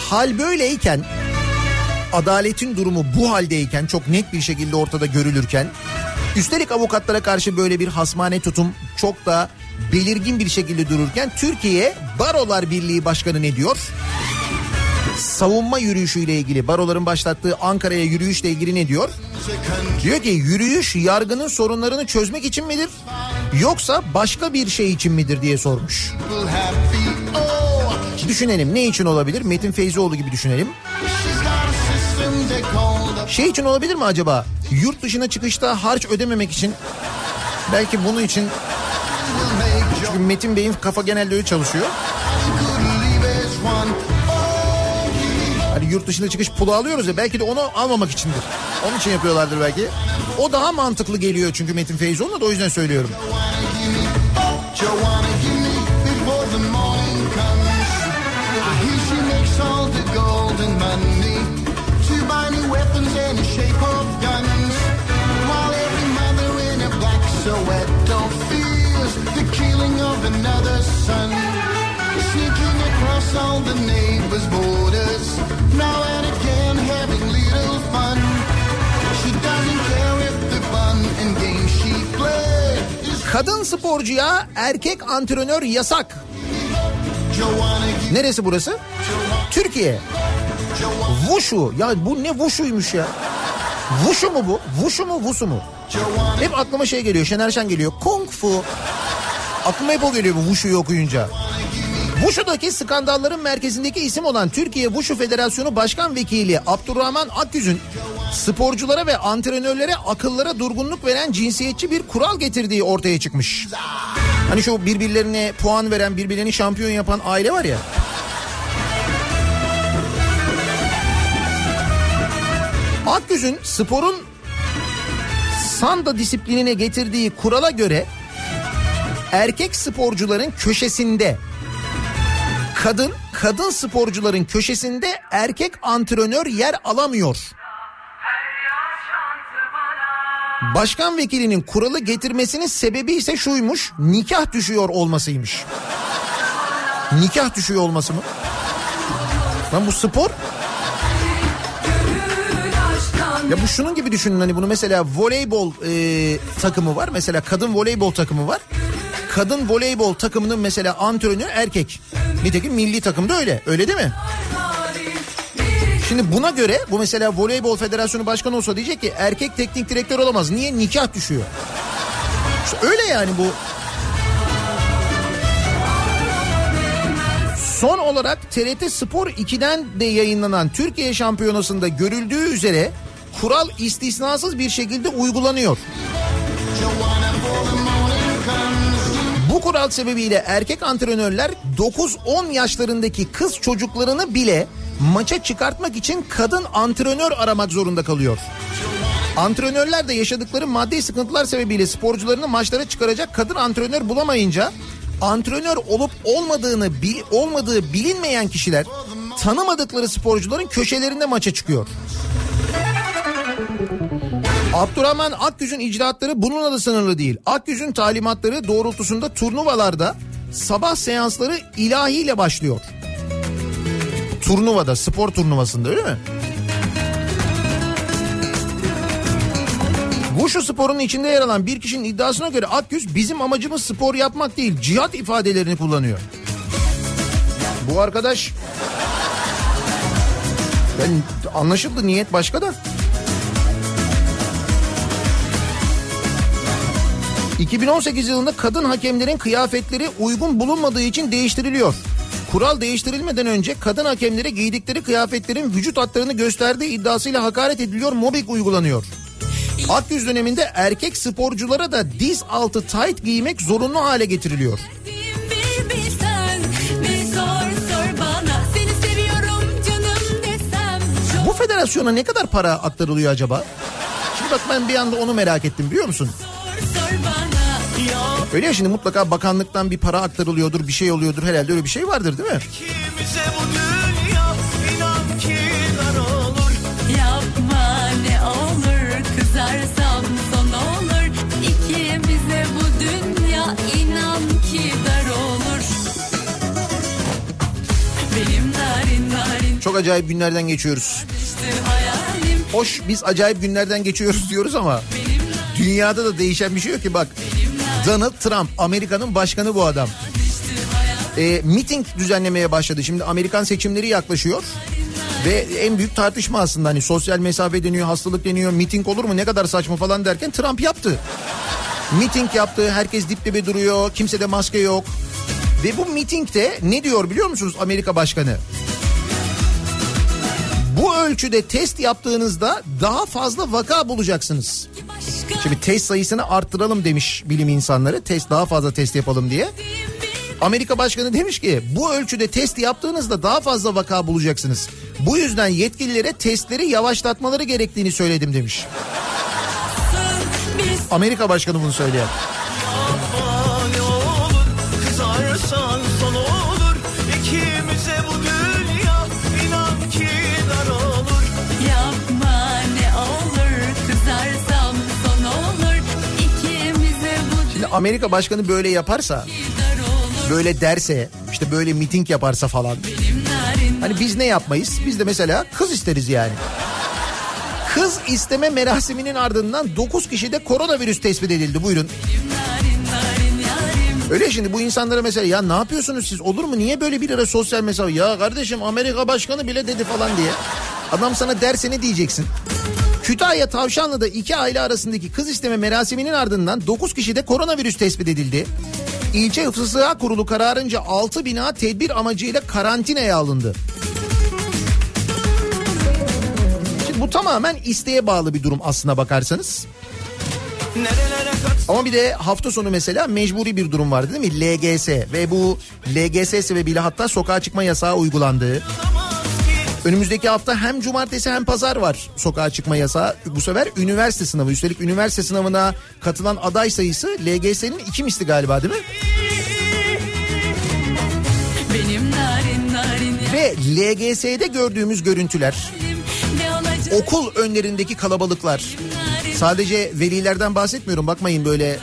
Hal böyleyken adaletin durumu bu haldeyken çok net bir şekilde ortada görülürken üstelik avukatlara karşı böyle bir hasmane tutum çok da belirgin bir şekilde dururken Türkiye Barolar Birliği Başkanı ne diyor? Savunma yürüyüşüyle ilgili baroların başlattığı Ankara'ya yürüyüşle ilgili ne diyor? Diyor ki yürüyüş yargının sorunlarını çözmek için midir? Yoksa başka bir şey için midir diye sormuş. Düşünelim ne için olabilir? Metin Feyzioğlu gibi düşünelim. Şey için olabilir mi acaba? Yurt dışına çıkışta harç ödememek için belki bunun için çünkü Metin Bey'in kafa genelde öyle çalışıyor. Hani yurt dışına çıkış pulu alıyoruz ya belki de onu almamak içindir. Onun için yapıyorlardır belki. O daha mantıklı geliyor çünkü Metin Feyzoğlu'na da o yüzden söylüyorum. Of another son. Sneaking across all the neighbors' borders, now and again having little fun. She doesn't care if the fun and games she plays is Kadın sporcuya erkek antrenör yasak. Neresi burası? Türkiye. Wushu. Ya bu ne Wushu'ymuş ya? Wushu mu bu? Wushu mu Wusu mu? Hep aklıma şey geliyor. Şener Şen geliyor. Kung Fu. Aklıma hep o geliyor bu Wushu'yu okuyunca. Wushu'daki skandalların merkezindeki isim olan Türkiye Wushu Federasyonu Başkan Vekili Abdurrahman Akgüz'ün sporculara ve antrenörlere akıllara durgunluk veren cinsiyetçi bir kural getirdiği ortaya çıkmış. Hani şu birbirlerine puan veren, birbirlerini şampiyon yapan aile var ya. Akgüz'ün sporun sanda disiplinine getirdiği kurala göre erkek sporcuların köşesinde kadın kadın sporcuların köşesinde erkek antrenör yer alamıyor. Başkan vekilinin kuralı getirmesinin sebebi ise şuymuş. Nikah düşüyor olmasıymış. Nikah düşüyor olması mı? Lan bu spor ya bu şunun gibi düşünün hani bunu mesela voleybol e, takımı var. Mesela kadın voleybol takımı var. Kadın voleybol takımının mesela antrenörü erkek. Nitekim milli takımda öyle. Öyle değil mi? Şimdi buna göre bu mesela voleybol federasyonu başkanı olsa diyecek ki erkek teknik direktör olamaz. Niye? Nikah düşüyor. Öyle yani bu. Son olarak TRT Spor 2'den de yayınlanan Türkiye Şampiyonası'nda görüldüğü üzere kural istisnasız bir şekilde uygulanıyor. Kural sebebiyle erkek antrenörler 9-10 yaşlarındaki kız çocuklarını bile maça çıkartmak için kadın antrenör aramak zorunda kalıyor. Antrenörler de yaşadıkları maddi sıkıntılar sebebiyle sporcularını maçlara çıkaracak kadın antrenör bulamayınca antrenör olup olmadığını bil, olmadığı bilinmeyen kişiler tanımadıkları sporcuların köşelerinde maça çıkıyor. Abdurrahman Akgüz'ün icraatları bununla da sınırlı değil. Akgüz'ün talimatları doğrultusunda turnuvalarda sabah seansları ilahiyle başlıyor. Turnuvada, spor turnuvasında öyle mi? Wushu sporunun içinde yer alan bir kişinin iddiasına göre Akgüz bizim amacımız spor yapmak değil cihat ifadelerini kullanıyor. Bu arkadaş ben anlaşıldı niyet başka da. 2018 yılında kadın hakemlerin kıyafetleri uygun bulunmadığı için değiştiriliyor. Kural değiştirilmeden önce kadın hakemlere giydikleri kıyafetlerin vücut hatlarını gösterdiği iddiasıyla hakaret ediliyor, mobbing uygulanıyor. Akgüz döneminde erkek sporculara da diz altı tight giymek zorunlu hale getiriliyor. Bu federasyona ne kadar para aktarılıyor acaba? Şimdi bak ben bir anda onu merak ettim biliyor musun? sor sor Öyle ya şimdi mutlaka bakanlıktan bir para aktarılıyordur bir şey oluyordur herhalde öyle bir şey vardır değil mi? İkimize bu dünya inan ki dar olur Yapma ne olur kızarsam son olur İkimize bu dünya inan ki dar olur Benim narin narin Çok acayip günlerden geçiyoruz. Hoş biz acayip günlerden geçiyoruz diyoruz ama dünyada da değişen bir şey yok ki bak. Donald Trump Amerika'nın başkanı bu adam. E, miting düzenlemeye başladı. Şimdi Amerikan seçimleri yaklaşıyor. Ve en büyük tartışma aslında hani sosyal mesafe deniyor, hastalık deniyor, miting olur mu ne kadar saçma falan derken Trump yaptı. Miting yaptı, herkes dip dibe duruyor, kimsede maske yok. Ve bu mitingde ne diyor biliyor musunuz Amerika Başkanı? Bu ölçüde test yaptığınızda daha fazla vaka bulacaksınız. Şimdi test sayısını arttıralım demiş bilim insanları. Test daha fazla test yapalım diye. Amerika Başkanı demiş ki bu ölçüde test yaptığınızda daha fazla vaka bulacaksınız. Bu yüzden yetkililere testleri yavaşlatmaları gerektiğini söyledim demiş. Amerika Başkanı bunu söyleyen. Amerika Başkanı böyle yaparsa, böyle derse, işte böyle miting yaparsa falan. Hani biz ne yapmayız? Biz de mesela kız isteriz yani. Kız isteme merasiminin ardından 9 kişide koronavirüs tespit edildi. Buyurun. Öyle şimdi bu insanlara mesela ya ne yapıyorsunuz siz olur mu niye böyle bir ara sosyal mesafe ya kardeşim Amerika başkanı bile dedi falan diye. Adam sana derse ne diyeceksin? Kütahya Tavşanlı'da iki aile arasındaki kız isteme merasiminin ardından 9 kişide koronavirüs tespit edildi. İlçe Hıfzı Sıha Kurulu kararınca 6 bina tedbir amacıyla karantinaya alındı. Şimdi bu tamamen isteğe bağlı bir durum aslına bakarsanız. Ama bir de hafta sonu mesela mecburi bir durum vardı değil mi? LGS ve bu LGS sebebiyle hatta sokağa çıkma yasağı uygulandı. Önümüzdeki hafta hem cumartesi hem pazar var sokağa çıkma yasağı. Bu sefer üniversite sınavı. Üstelik üniversite sınavına katılan aday sayısı LGS'nin iki misli galiba değil mi? Benim narin narin Ve LGS'de gördüğümüz görüntüler, okul önlerindeki kalabalıklar. Sadece velilerden bahsetmiyorum bakmayın böyle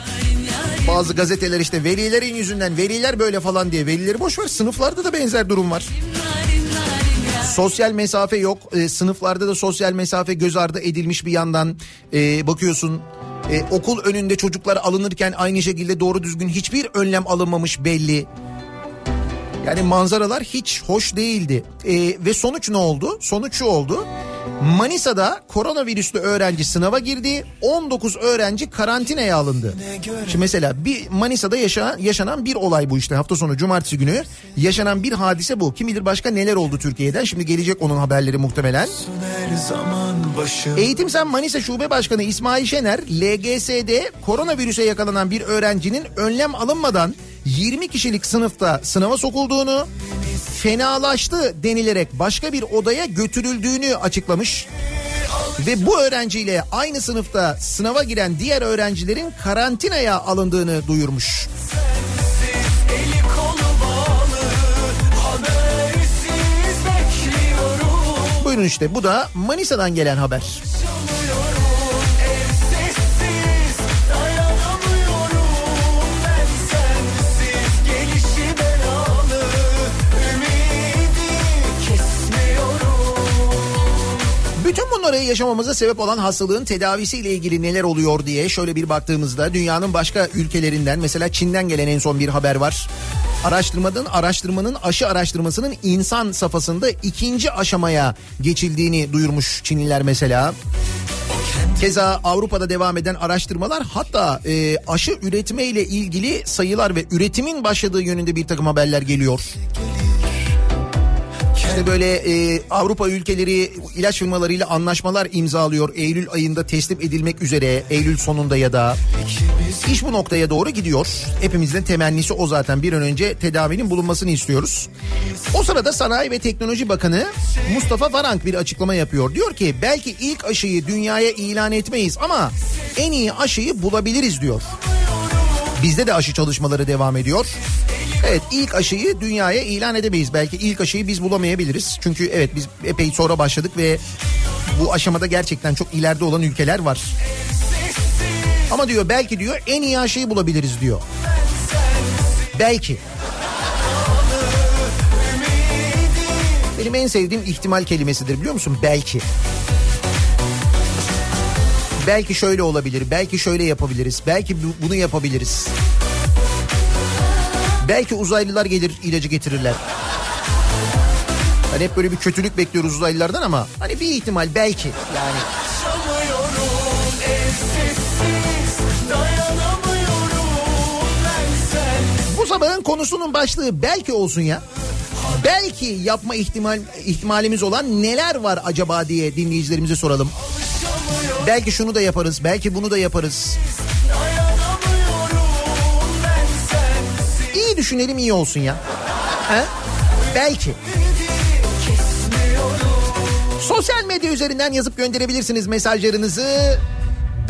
bazı gazeteler işte velilerin yüzünden veliler böyle falan diye velileri boş ver sınıflarda da benzer durum var. yarim Sosyal mesafe yok. Ee, sınıflarda da sosyal mesafe göz ardı edilmiş bir yandan. Ee, bakıyorsun e, okul önünde çocuklar alınırken aynı şekilde doğru düzgün hiçbir önlem alınmamış belli. Yani manzaralar hiç hoş değildi. Ee, ve sonuç ne oldu? Sonuç şu oldu. Manisa'da koronavirüslü öğrenci sınava girdi. 19 öğrenci karantinaya alındı. Şimdi mesela bir Manisa'da yaşanan, yaşanan bir olay bu işte hafta sonu cumartesi günü yaşanan bir hadise bu. Kim bilir başka neler oldu Türkiye'den. Şimdi gelecek onun haberleri muhtemelen. Eğitim Sen Manisa Şube Başkanı İsmail Şener LGS'de koronavirüse yakalanan bir öğrencinin önlem alınmadan 20 kişilik sınıfta sınava sokulduğunu fenalaştı denilerek başka bir odaya götürüldüğünü açıklamış. Ve bu öğrenciyle aynı sınıfta sınava giren diğer öğrencilerin karantinaya alındığını duyurmuş. Buyurun işte bu da Manisa'dan gelen haber. Bunları yaşamamıza sebep olan hastalığın tedavisiyle ilgili neler oluyor diye şöyle bir baktığımızda dünyanın başka ülkelerinden mesela Çin'den gelen en son bir haber var. Araştırmanın araştırmanın aşı araştırmasının insan safhasında ikinci aşamaya geçildiğini duyurmuş Çinliler mesela. Keza Avrupa'da devam eden araştırmalar hatta e, aşı üretme ile ilgili sayılar ve üretimin başladığı yönünde bir takım haberler geliyor. İşte böyle e, Avrupa ülkeleri ilaç firmalarıyla anlaşmalar imzalıyor. Eylül ayında teslim edilmek üzere Eylül sonunda ya da iş bu noktaya doğru gidiyor. Hepimizin temennisi o zaten bir an önce tedavinin bulunmasını istiyoruz. O sırada Sanayi ve Teknoloji Bakanı Mustafa Varank bir açıklama yapıyor. Diyor ki belki ilk aşıyı dünyaya ilan etmeyiz ama en iyi aşıyı bulabiliriz diyor. Bizde de aşı çalışmaları devam ediyor. Evet ilk aşıyı dünyaya ilan edemeyiz. Belki ilk aşıyı biz bulamayabiliriz. Çünkü evet biz epey sonra başladık ve bu aşamada gerçekten çok ileride olan ülkeler var. Ama diyor belki diyor en iyi aşıyı bulabiliriz diyor. Belki. Benim en sevdiğim ihtimal kelimesidir biliyor musun? Belki. Belki şöyle olabilir, belki şöyle yapabiliriz, belki bu- bunu yapabiliriz. Belki uzaylılar gelir ilacı getirirler. Hani hep böyle bir kötülük bekliyoruz uzaylılardan ama hani bir ihtimal belki yani. Bu sabahın konusunun başlığı belki olsun ya. Belki yapma ihtimal ihtimalimiz olan neler var acaba diye dinleyicilerimize soralım. Belki şunu da yaparız, belki bunu da yaparız. Düşünelim iyi olsun ya. He? Belki. Sosyal medya üzerinden yazıp gönderebilirsiniz mesajlarınızı.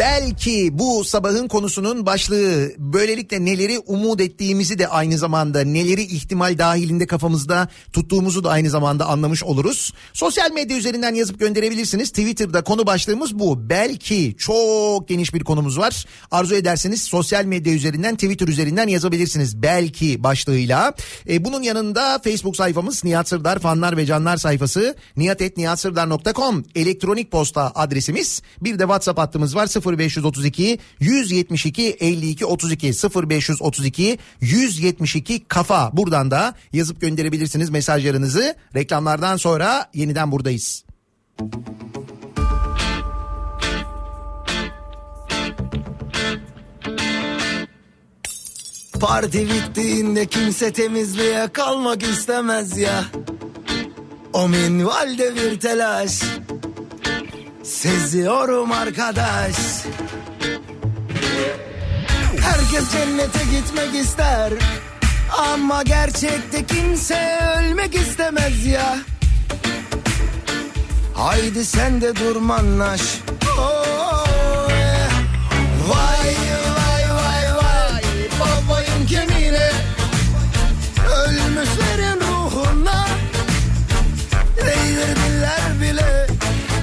Belki bu sabahın konusunun başlığı böylelikle neleri umut ettiğimizi de aynı zamanda neleri ihtimal dahilinde kafamızda tuttuğumuzu da aynı zamanda anlamış oluruz. Sosyal medya üzerinden yazıp gönderebilirsiniz. Twitter'da konu başlığımız bu. Belki çok geniş bir konumuz var. Arzu ederseniz sosyal medya üzerinden Twitter üzerinden yazabilirsiniz. Belki başlığıyla. E, bunun yanında Facebook sayfamız Nihat Sırdar fanlar ve canlar sayfası nihatetnihatsırdar.com elektronik posta adresimiz. Bir de WhatsApp hattımız var 0532 172 52 32 0532 172 kafa. Buradan da yazıp gönderebilirsiniz mesajlarınızı. Reklamlardan sonra yeniden buradayız. Parti bittiğinde kimse temizliğe kalmak istemez ya O minvalde bir telaş Seziyorum arkadaş. Herkes cennete gitmek ister. Ama gerçekte kimse ölmek istemez ya. Haydi sen de durmanlaş. Oh, yeah. Vay vay vay vay. Babayım kemiğine. Ölmüşlerin ruhuna Değdirdiler bile.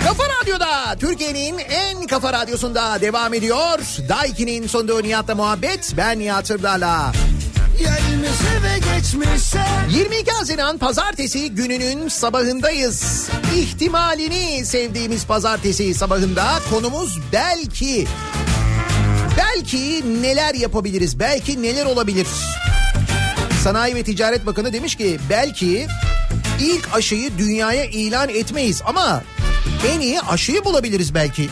Kafa Radyo'da Türkiye'nin en kafa radyosunda devam ediyor. Daiki'nin sonunda Nihat'la muhabbet. Ben Nihat Sırdar'la. Gelmişe ve geçmişe 22 Haziran pazartesi gününün sabahındayız. İhtimalini sevdiğimiz pazartesi sabahında konumuz belki. Belki neler yapabiliriz? Belki neler olabilir? Sanayi ve Ticaret Bakanı demiş ki belki ilk aşıyı dünyaya ilan etmeyiz ama en iyi aşıyı bulabiliriz belki.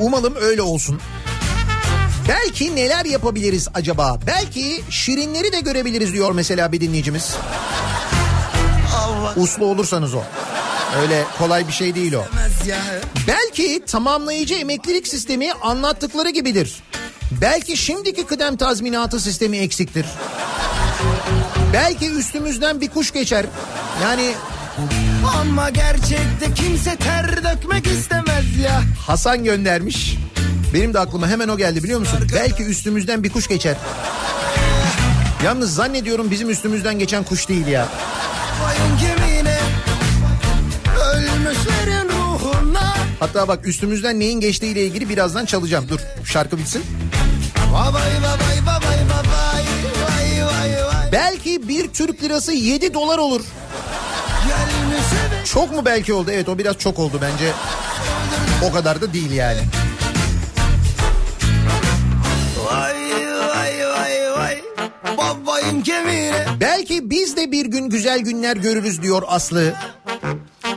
Umalım öyle olsun. Belki neler yapabiliriz acaba? Belki şirinleri de görebiliriz diyor mesela bir dinleyicimiz. Allah Uslu olursanız o. Öyle kolay bir şey değil o. Belki tamamlayıcı emeklilik sistemi anlattıkları gibidir. Belki şimdiki kıdem tazminatı sistemi eksiktir. Belki üstümüzden bir kuş geçer. Yani ama gerçekte kimse ter dökmek istemez ya. Hasan göndermiş. Benim de aklıma hemen o geldi biliyor musun? Arkada. Belki üstümüzden bir kuş geçer. Yalnız zannediyorum bizim üstümüzden geçen kuş değil ya. Hatta bak üstümüzden neyin geçtiğiyle ilgili birazdan çalacağım. Dur şarkı bitsin. Belki bir Türk lirası 7 dolar olur. Çok mu belki oldu? Evet o biraz çok oldu bence. O kadar da değil yani. Belki biz de bir gün güzel günler görürüz diyor Aslı.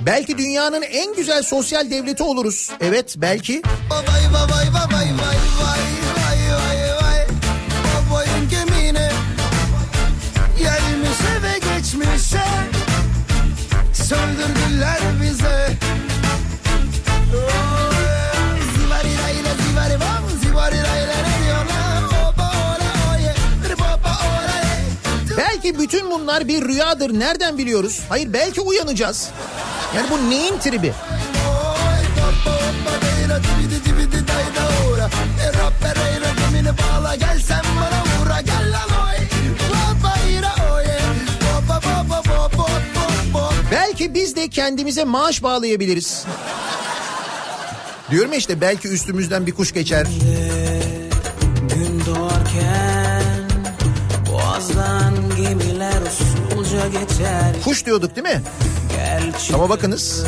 Belki dünyanın en güzel sosyal devleti oluruz. Evet belki. Gelmiş eve geçmişe. Söndürdüler bize Belki bütün bunlar bir rüyadır. Nereden biliyoruz? Hayır belki uyanacağız. Yani bu neyin tribi? Belki biz de kendimize maaş bağlayabiliriz. Diyorum ya işte belki üstümüzden bir kuş geçer. Gün doğarken boğazdan gemiler usulca geçer. Kuş diyorduk değil mi? Gerçi Ama bakınız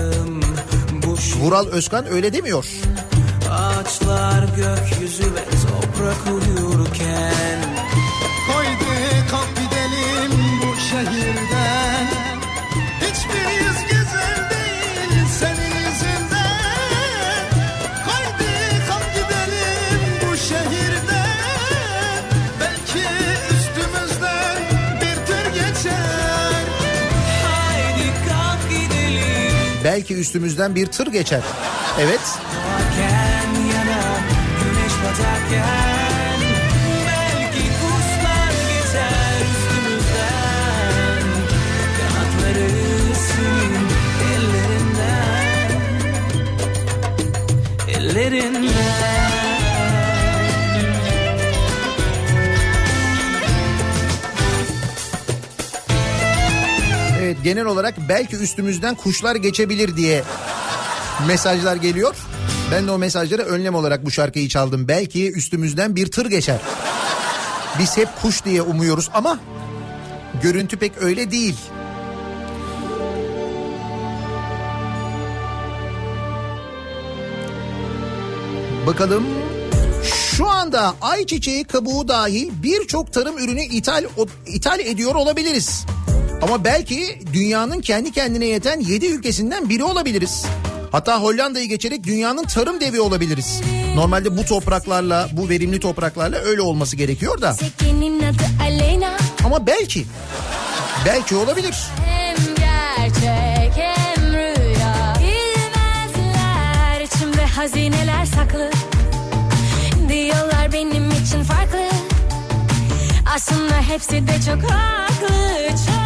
şu Vural Özkan öyle demiyor. ağaçlar gökyüzü ve toprak uyurken Belki üstümüzden bir tır geçer. Evet. Yana güneş batarken genel olarak belki üstümüzden kuşlar geçebilir diye mesajlar geliyor. Ben de o mesajlara önlem olarak bu şarkıyı çaldım. Belki üstümüzden bir tır geçer. Biz hep kuş diye umuyoruz ama görüntü pek öyle değil. Bakalım şu anda ayçiçeği kabuğu dahil birçok tarım ürünü ithal ithal ediyor olabiliriz. Ama belki dünyanın kendi kendine yeten 7 ülkesinden biri olabiliriz. Hatta Hollanda'yı geçerek dünyanın tarım devi olabiliriz. Normalde bu topraklarla, bu verimli topraklarla öyle olması gerekiyor da. Ama belki, belki olabilir. Hem gerçek hem rüya Bilmezler içimde hazineler saklı Diyorlar benim için farklı Aslında hepsi de çok haklı Çok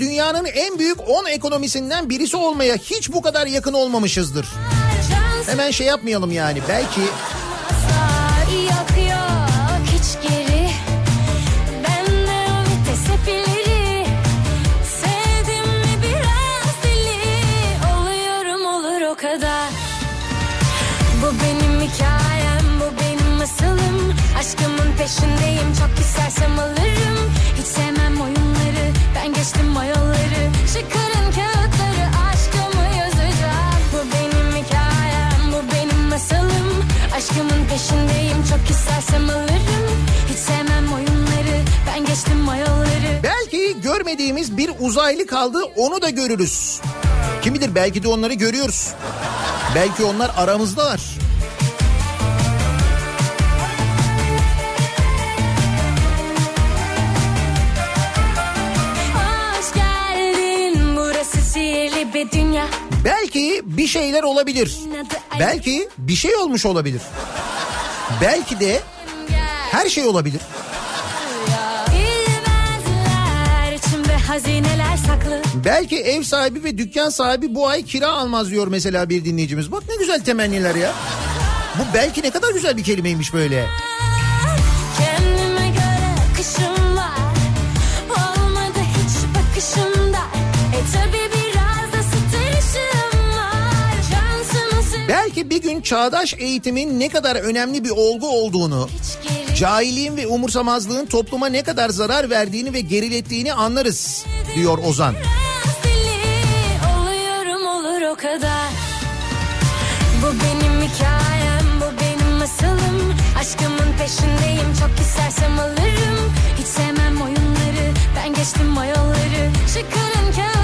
Dünyanın en büyük 10 ekonomisinden birisi olmaya hiç bu kadar yakın olmamışızdır. Hemen şey yapmayalım yani. Belki Aşkımın peşindeyim çok istersem alırım ben geçtim o yolları Çıkarın kağıtları aşkımı yazacağım Bu benim hikayem bu benim masalım Aşkımın peşindeyim çok istersem alırım Hiç sevmem oyunları ben geçtim o yolları belki görmediğimiz bir uzaylı kaldı onu da görürüz. Kim bilir belki de onları görüyoruz. Belki onlar aramızdalar. Belki bir şeyler olabilir. Belki bir şey olmuş olabilir. Belki de her şey olabilir. Belki ev sahibi ve dükkan sahibi bu ay kira almaz diyor mesela bir dinleyicimiz. Bak ne güzel temenniler ya. Bu belki ne kadar güzel bir kelimeymiş böyle. Belki bir gün çağdaş eğitimin ne kadar önemli bir olgu olduğunu, cahilliğin ve umursamazlığın topluma ne kadar zarar verdiğini ve gerilettiğini anlarız diyor Ozan. Oluyorum olur o kadar. Bu benim hikayem bu benim masalım Aşkımın peşindeyim çok istersem alırım. Hiç sevmem oyunları ben geçtim o yolları. Çıkarın kağıtları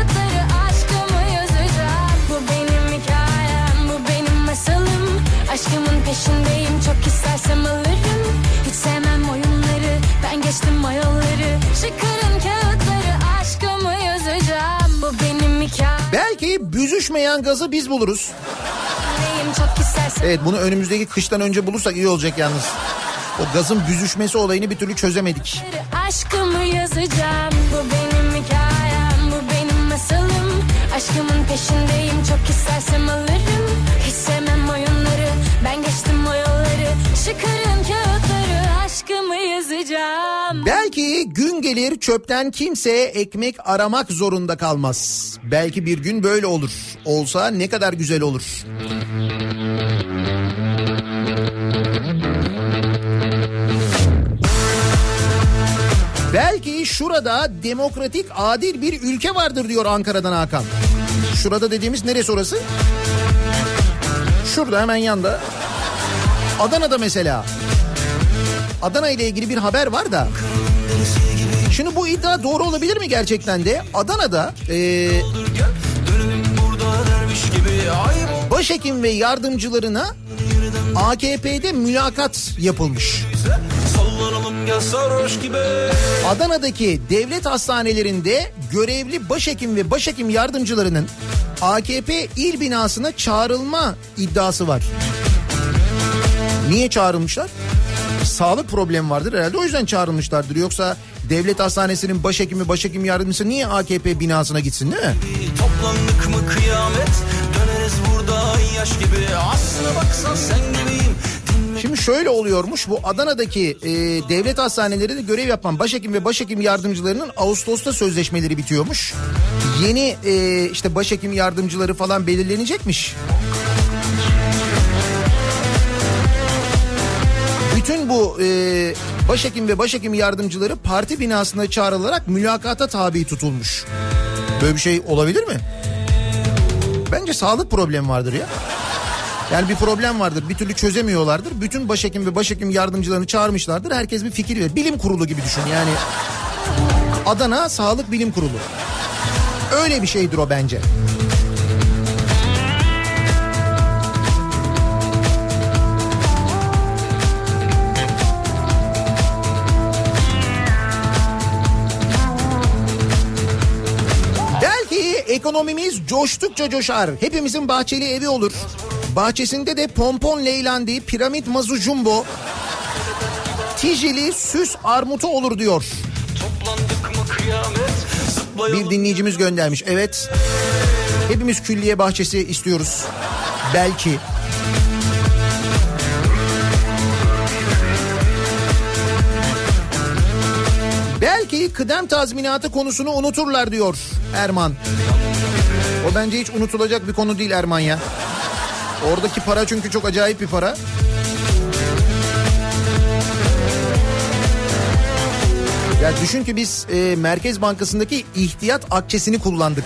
Aşkımın peşindeyim çok istersem alırım. Hiç sevmem oyunları ben geçtim o yolları Çıkarın kağıtları aşkımı yazacağım. Bu benim hikayem Belki büzüşmeyen gazı biz buluruz. Evet bunu önümüzdeki kıştan önce bulursak iyi olacak yalnız. O gazın büzüşmesi olayını bir türlü çözemedik. Aşkımı yazacağım. Bu benim hikayem Bu benim masalım. Aşkımın peşindeyim Çok istersem alırım Çıkarın kağıtları Aşkımı yazacağım gün gelir çöpten kimse ekmek aramak zorunda kalmaz. Belki bir gün böyle olur. Olsa ne kadar güzel olur. Belki şurada demokratik adil bir ülke vardır diyor Ankara'dan Hakan. Şurada dediğimiz neresi orası? Şurada hemen yanda. Adana'da mesela. Adana ile ilgili bir haber var da. Şimdi bu iddia doğru olabilir mi gerçekten de? Adana'da e, başhekim ve yardımcılarına AKP'de mülakat yapılmış. Adana'daki devlet hastanelerinde görevli başhekim ve başhekim yardımcılarının AKP il binasına çağrılma iddiası var. Niye çağrılmışlar? Sağlık problemi vardır herhalde o yüzden çağrılmışlardır. Yoksa devlet hastanesinin başhekimi başhekim yardımcısı niye AKP binasına gitsin değil mi? Toplandık mı kıyamet Döneriz burada yaş gibi Aslına baksan sen gibiyim Şimdi şöyle oluyormuş bu Adana'daki e, devlet hastanelerinde görev yapan başhekim ve başhekim yardımcılarının Ağustos'ta sözleşmeleri bitiyormuş. Yeni e, işte başhekim yardımcıları falan belirlenecekmiş. Bütün bu e, başhekim ve başhekim yardımcıları parti binasına çağrılarak mülakata tabi tutulmuş. Böyle bir şey olabilir mi? Bence sağlık problemi vardır ya. Yani bir problem vardır bir türlü çözemiyorlardır. Bütün başhekim ve başhekim yardımcılarını çağırmışlardır. Herkes bir fikir verir. Bilim kurulu gibi düşün yani. Adana Sağlık Bilim Kurulu. Öyle bir şeydir o bence. Ekonomimiz coştukça coşar. Hepimizin bahçeli evi olur. Bahçesinde de pompon leylandi, piramit mazu jumbo, tijili süs armutu olur diyor. Bir dinleyicimiz göndermiş. Evet. Hepimiz külliye bahçesi istiyoruz. Belki. Belki kıdem tazminatı konusunu unuturlar diyor Erman. O bence hiç unutulacak bir konu değil Erman ya. Oradaki para çünkü çok acayip bir para. Ya düşün ki biz e, Merkez Bankası'ndaki ihtiyat akçesini kullandık.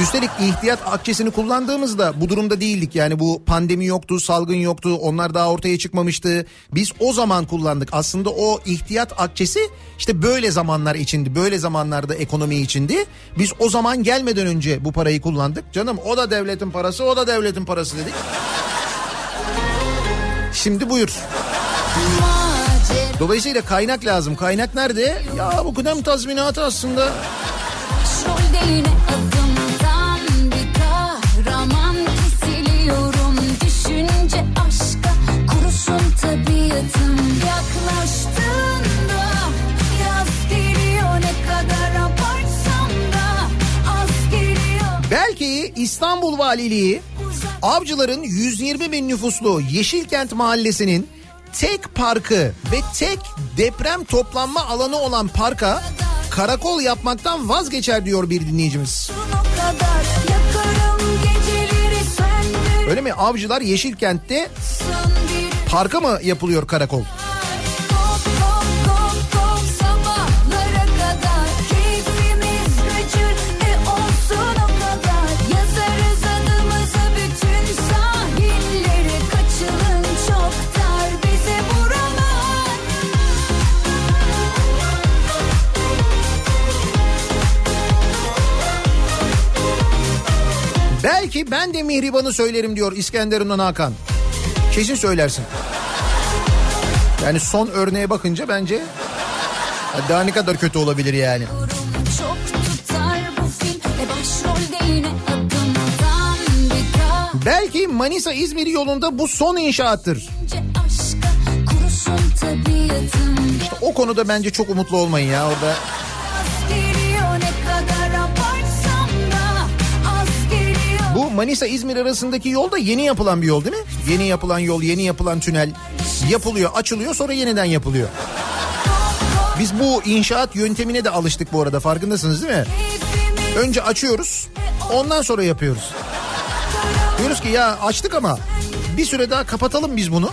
Üstelik ihtiyat akçesini kullandığımızda bu durumda değildik. Yani bu pandemi yoktu, salgın yoktu, onlar daha ortaya çıkmamıştı. Biz o zaman kullandık. Aslında o ihtiyat akçesi işte böyle zamanlar içindi. Böyle zamanlarda ekonomi içindi. Biz o zaman gelmeden önce bu parayı kullandık. Canım o da devletin parası, o da devletin parası dedik. Şimdi buyur. Dolayısıyla kaynak lazım. Kaynak nerede? Ya bu kıdem tazminatı aslında. Başrolde tabiatım Yaklaştığında yaz geliyor ne kadar abartsam da az geliyor Belki İstanbul Valiliği Avcıların 120 bin nüfuslu Yeşilkent Mahallesi'nin tek parkı ve tek deprem toplanma alanı olan parka karakol yapmaktan vazgeçer diyor bir dinleyicimiz. Öyle mi? Avcılar Yeşilkent'te parka mı yapılıyor karakol? Belki ben de Mihriban'ı söylerim diyor İskenderun'dan Hakan. Kesin söylersin. Yani son örneğe bakınca bence daha ne kadar kötü olabilir yani. Belki Manisa İzmir yolunda bu son inşaattır. tabiatım O konuda bence çok umutlu olmayın ya orada. Manisa İzmir arasındaki yol da yeni yapılan bir yol değil mi? Yeni yapılan yol, yeni yapılan tünel yapılıyor, açılıyor sonra yeniden yapılıyor. Biz bu inşaat yöntemine de alıştık bu arada farkındasınız değil mi? Önce açıyoruz ondan sonra yapıyoruz. Diyoruz ki ya açtık ama bir süre daha kapatalım biz bunu.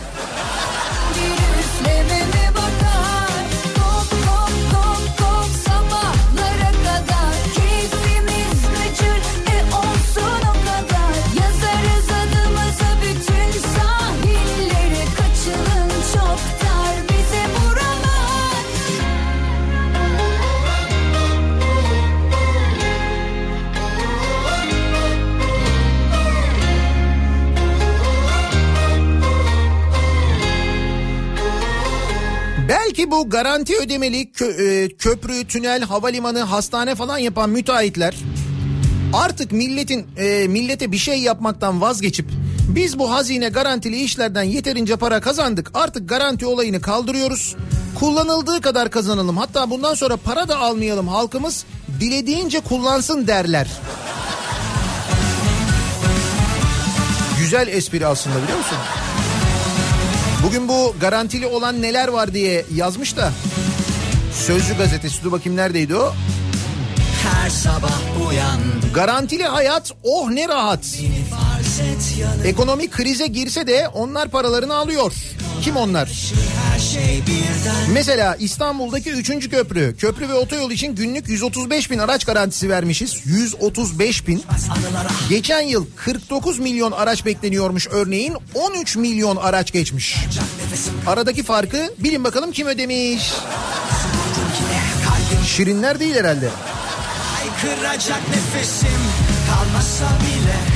Belki bu garanti ödemeli kö- e, köprü, tünel, havalimanı, hastane falan yapan müteahhitler artık milletin e, millete bir şey yapmaktan vazgeçip biz bu hazine garantili işlerden yeterince para kazandık artık garanti olayını kaldırıyoruz. Kullanıldığı kadar kazanalım hatta bundan sonra para da almayalım halkımız dilediğince kullansın derler. Güzel espri aslında biliyor musun? Bugün bu garantili olan neler var diye yazmış da Sözcü gazetesi dur bakayım neredeydi o? Her sabah uyan Garantili hayat oh ne rahat. yanı Ekonomi krize girse de onlar paralarını alıyor. Kim onlar? Mesela İstanbul'daki 3. köprü. Köprü ve otoyol için günlük 135 bin araç garantisi vermişiz. 135 bin. Geçen yıl 49 milyon araç bekleniyormuş örneğin 13 milyon araç geçmiş. Aradaki farkı bilin bakalım kim ödemiş? Şirinler değil herhalde. Kıracak nefesim kalmasa bile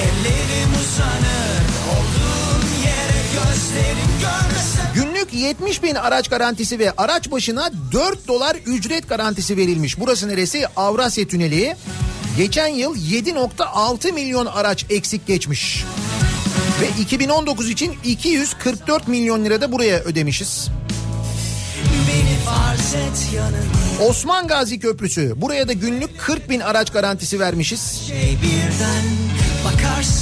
Ellerim uzanır olduğum yere gözlerim görmese Günlük 70 bin araç garantisi ve araç başına 4 dolar ücret garantisi verilmiş. Burası neresi? Avrasya Tüneli. Geçen yıl 7.6 milyon araç eksik geçmiş. Ve 2019 için 244 milyon lira da buraya ödemişiz. Osman Gazi Köprüsü. Buraya da günlük 40 bin araç garantisi vermişiz. şey birden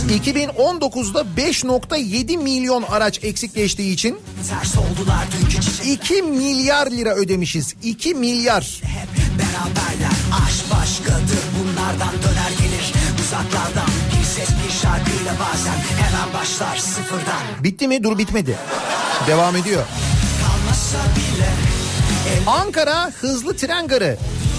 2019'da 5.7 milyon araç eksik geçtiği için ters oldular dünkü çiçek 2 milyar lira ödemişiz. 2 milyar. Hep beraberler aşk başkadır bunlardan döner gelir Uzaklardan bir ses bir şarkıyla bazen hemen başlar sıfırdan Bitti mi? Dur bitmedi. Devam ediyor. Ankara hızlı tren garı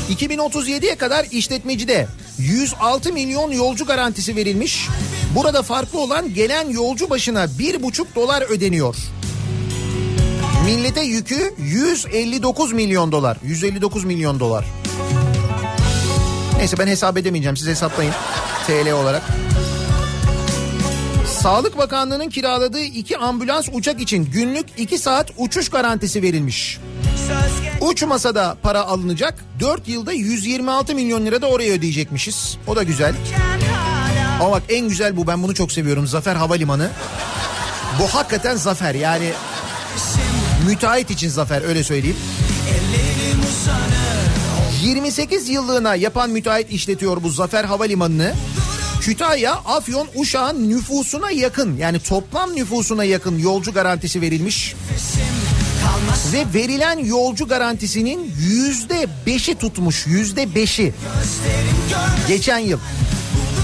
2037'ye kadar işletmecide 106 milyon yolcu garantisi verilmiş. Burada farklı olan gelen yolcu başına 1,5 dolar ödeniyor. Millete yükü 159 milyon dolar. 159 milyon dolar. Neyse ben hesap edemeyeceğim. Siz hesaplayın. TL olarak. Sağlık Bakanlığı'nın kiraladığı iki ambulans uçak için günlük 2 saat uçuş garantisi verilmiş. Söz geç Uçmasa da para alınacak. 4 yılda 126 milyon lira da oraya ödeyecekmişiz. O da güzel. Ama bak en güzel bu ben bunu çok seviyorum. Zafer Havalimanı. Bu hakikaten zafer yani müteahhit için zafer öyle söyleyeyim. ellerim uzanır 28 yıllığına yapan müteahhit işletiyor bu Zafer Havalimanı'nı. Kütahya, Afyon, Uşak'ın nüfusuna yakın yani toplam nüfusuna yakın yolcu garantisi verilmiş. kalmasa Ve verilen yolcu garantisinin yüzde beşi tutmuş yüzde beşi. Geçen yıl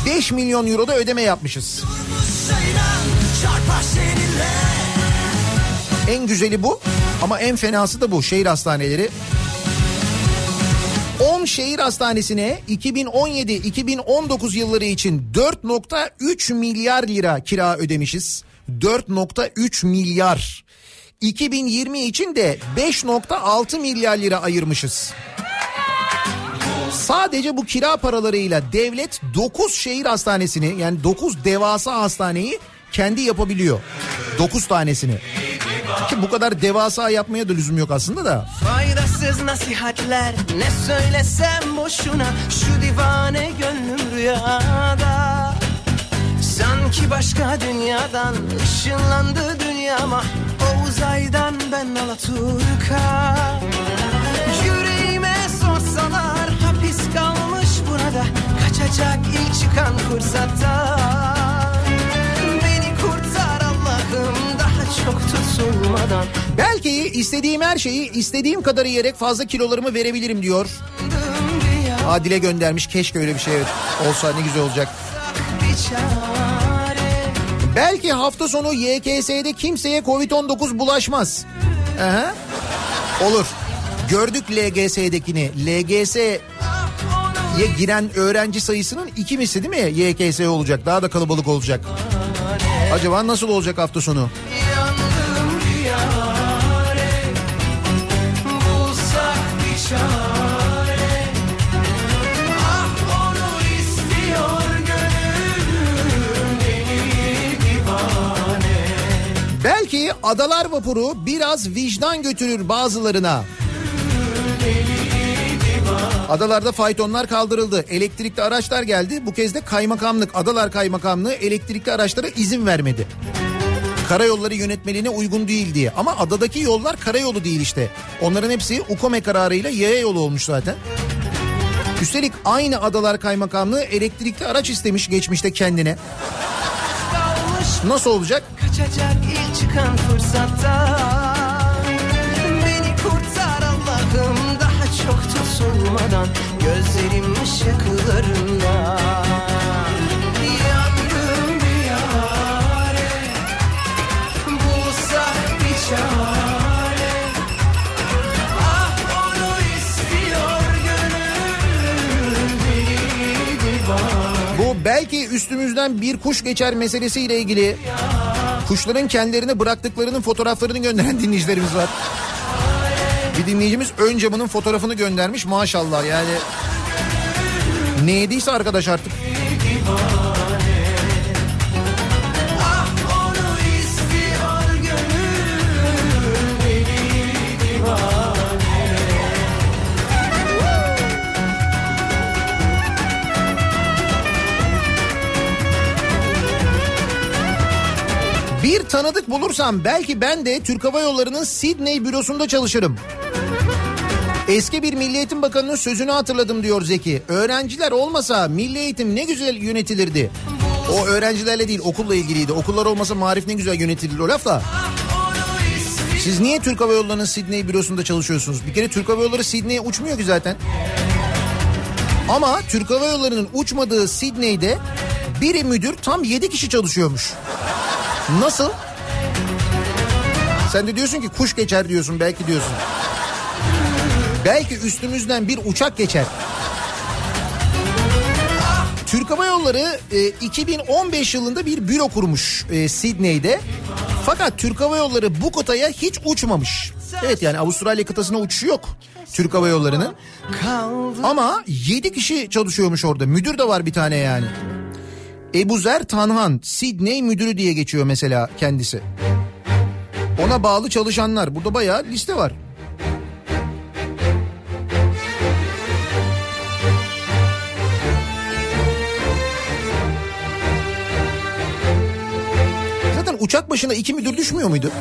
5 milyon euro da ödeme yapmışız. En güzeli bu ama en fenası da bu şehir hastaneleri. 10 şehir hastanesine 2017-2019 yılları için 4.3 milyar lira kira ödemişiz. 4.3 milyar. 2020 için de 5.6 milyar lira ayırmışız. Sadece bu kira paralarıyla devlet 9 şehir hastanesini yani 9 devasa hastaneyi kendi yapabiliyor. 9 tanesini. Ki bu kadar devasa yapmaya da lüzum yok aslında da. Faydasız nasihatler ne söylesem boşuna Şu divane gönlüm rüyada Sanki başka dünyadan ışınlandı dünyama O uzaydan ben Alaturka. Yüreğime sorsalar hapis kalmış burada Kaçacak ilk çıkan fırsatta Beni kurtar Allah'ım daha çok tutulmadan. Belki istediğim her şeyi istediğim kadar yiyerek fazla kilolarımı verebilirim diyor. Adile göndermiş. Keşke öyle bir şey olsa. Ne güzel olacak. bir çare Belki hafta sonu YKS'de kimseye Covid-19 bulaşmaz. Aha. Olur. Gördük LGS'dekini. LGS'ye giren öğrenci sayısının iki misli değil mi? YKS olacak. Daha da kalabalık olacak. Acaba nasıl olacak hafta sonu? Adalar vapuru biraz vicdan götürür bazılarına. Adalarda faytonlar kaldırıldı. Elektrikli araçlar geldi. Bu kez de kaymakamlık, Adalar Kaymakamlığı elektrikli araçlara izin vermedi. Karayolları yönetmeliğine uygun değil diye. Ama adadaki yollar karayolu değil işte. Onların hepsi UKOME kararıyla yaya yolu olmuş zaten. Üstelik aynı Adalar Kaymakamlığı elektrikli araç istemiş geçmişte kendine. Nasıl olacak? Kaçacak ilk çıkan fırsatta. Beni kurtar Allah'ım daha çok tutulmadan Gözlerim ışıklarında. Ah belki üstümüzden bir kuş geçer meselesiyle ilgili kuşların kendilerini bıraktıklarının fotoğraflarını gönderen *laughs* dinleyicilerimiz var. Bir dinleyicimiz ön camının fotoğrafını göndermiş maşallah yani. Ne arkadaş artık. Tanıdık bulursam belki ben de Türk Hava Yolları'nın Sydney bürosunda çalışırım. Eski bir Milli Eğitim Bakanı'nın sözünü hatırladım diyor Zeki. Öğrenciler olmasa Milli Eğitim ne güzel yönetilirdi. O öğrencilerle değil okulla ilgiliydi. Okullar olmasa marif ne güzel yönetilir o laf da. Siz niye Türk Hava Yolları'nın Sydney bürosunda çalışıyorsunuz? Bir kere Türk Hava Yolları Sydney'e uçmuyor ki zaten. Ama Türk Hava Yolları'nın uçmadığı Sydney'de biri müdür tam 7 kişi çalışıyormuş. Nasıl? Sen de diyorsun ki kuş geçer diyorsun belki diyorsun. Belki üstümüzden bir uçak geçer. Türk Hava Yolları e, 2015 yılında bir büro kurmuş e, Sydney'de. Fakat Türk Hava Yolları bu kıtaya hiç uçmamış. Evet yani Avustralya kıtasına uçuşu yok Türk Hava Yolları'nın. Ama 7 kişi çalışıyormuş orada. Müdür de var bir tane yani. Ebuzer Tanhan Sydney müdürü diye geçiyor mesela kendisi. Ona bağlı çalışanlar. Burada bayağı liste var. Zaten uçak başına iki müdür düşmüyor muydu?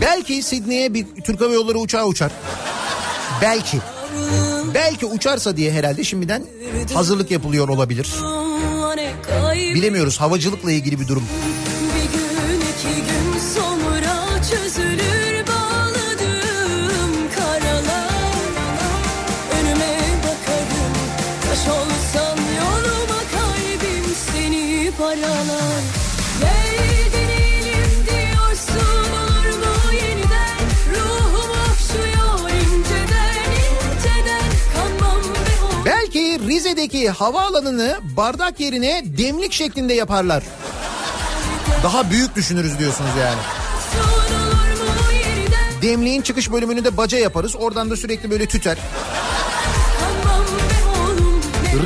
Belki Sydney'e bir Türk Hava Yolları uçağı uçar. Belki. Belki uçarsa diye herhalde şimdiden hazırlık yapılıyor olabilir. Bilemiyoruz havacılıkla ilgili bir durum. Belki Rize'deki havaalanını bardak yerine demlik şeklinde yaparlar. Daha büyük düşünürüz diyorsunuz yani. Demliğin çıkış bölümünü de baca yaparız. Oradan da sürekli böyle tüter.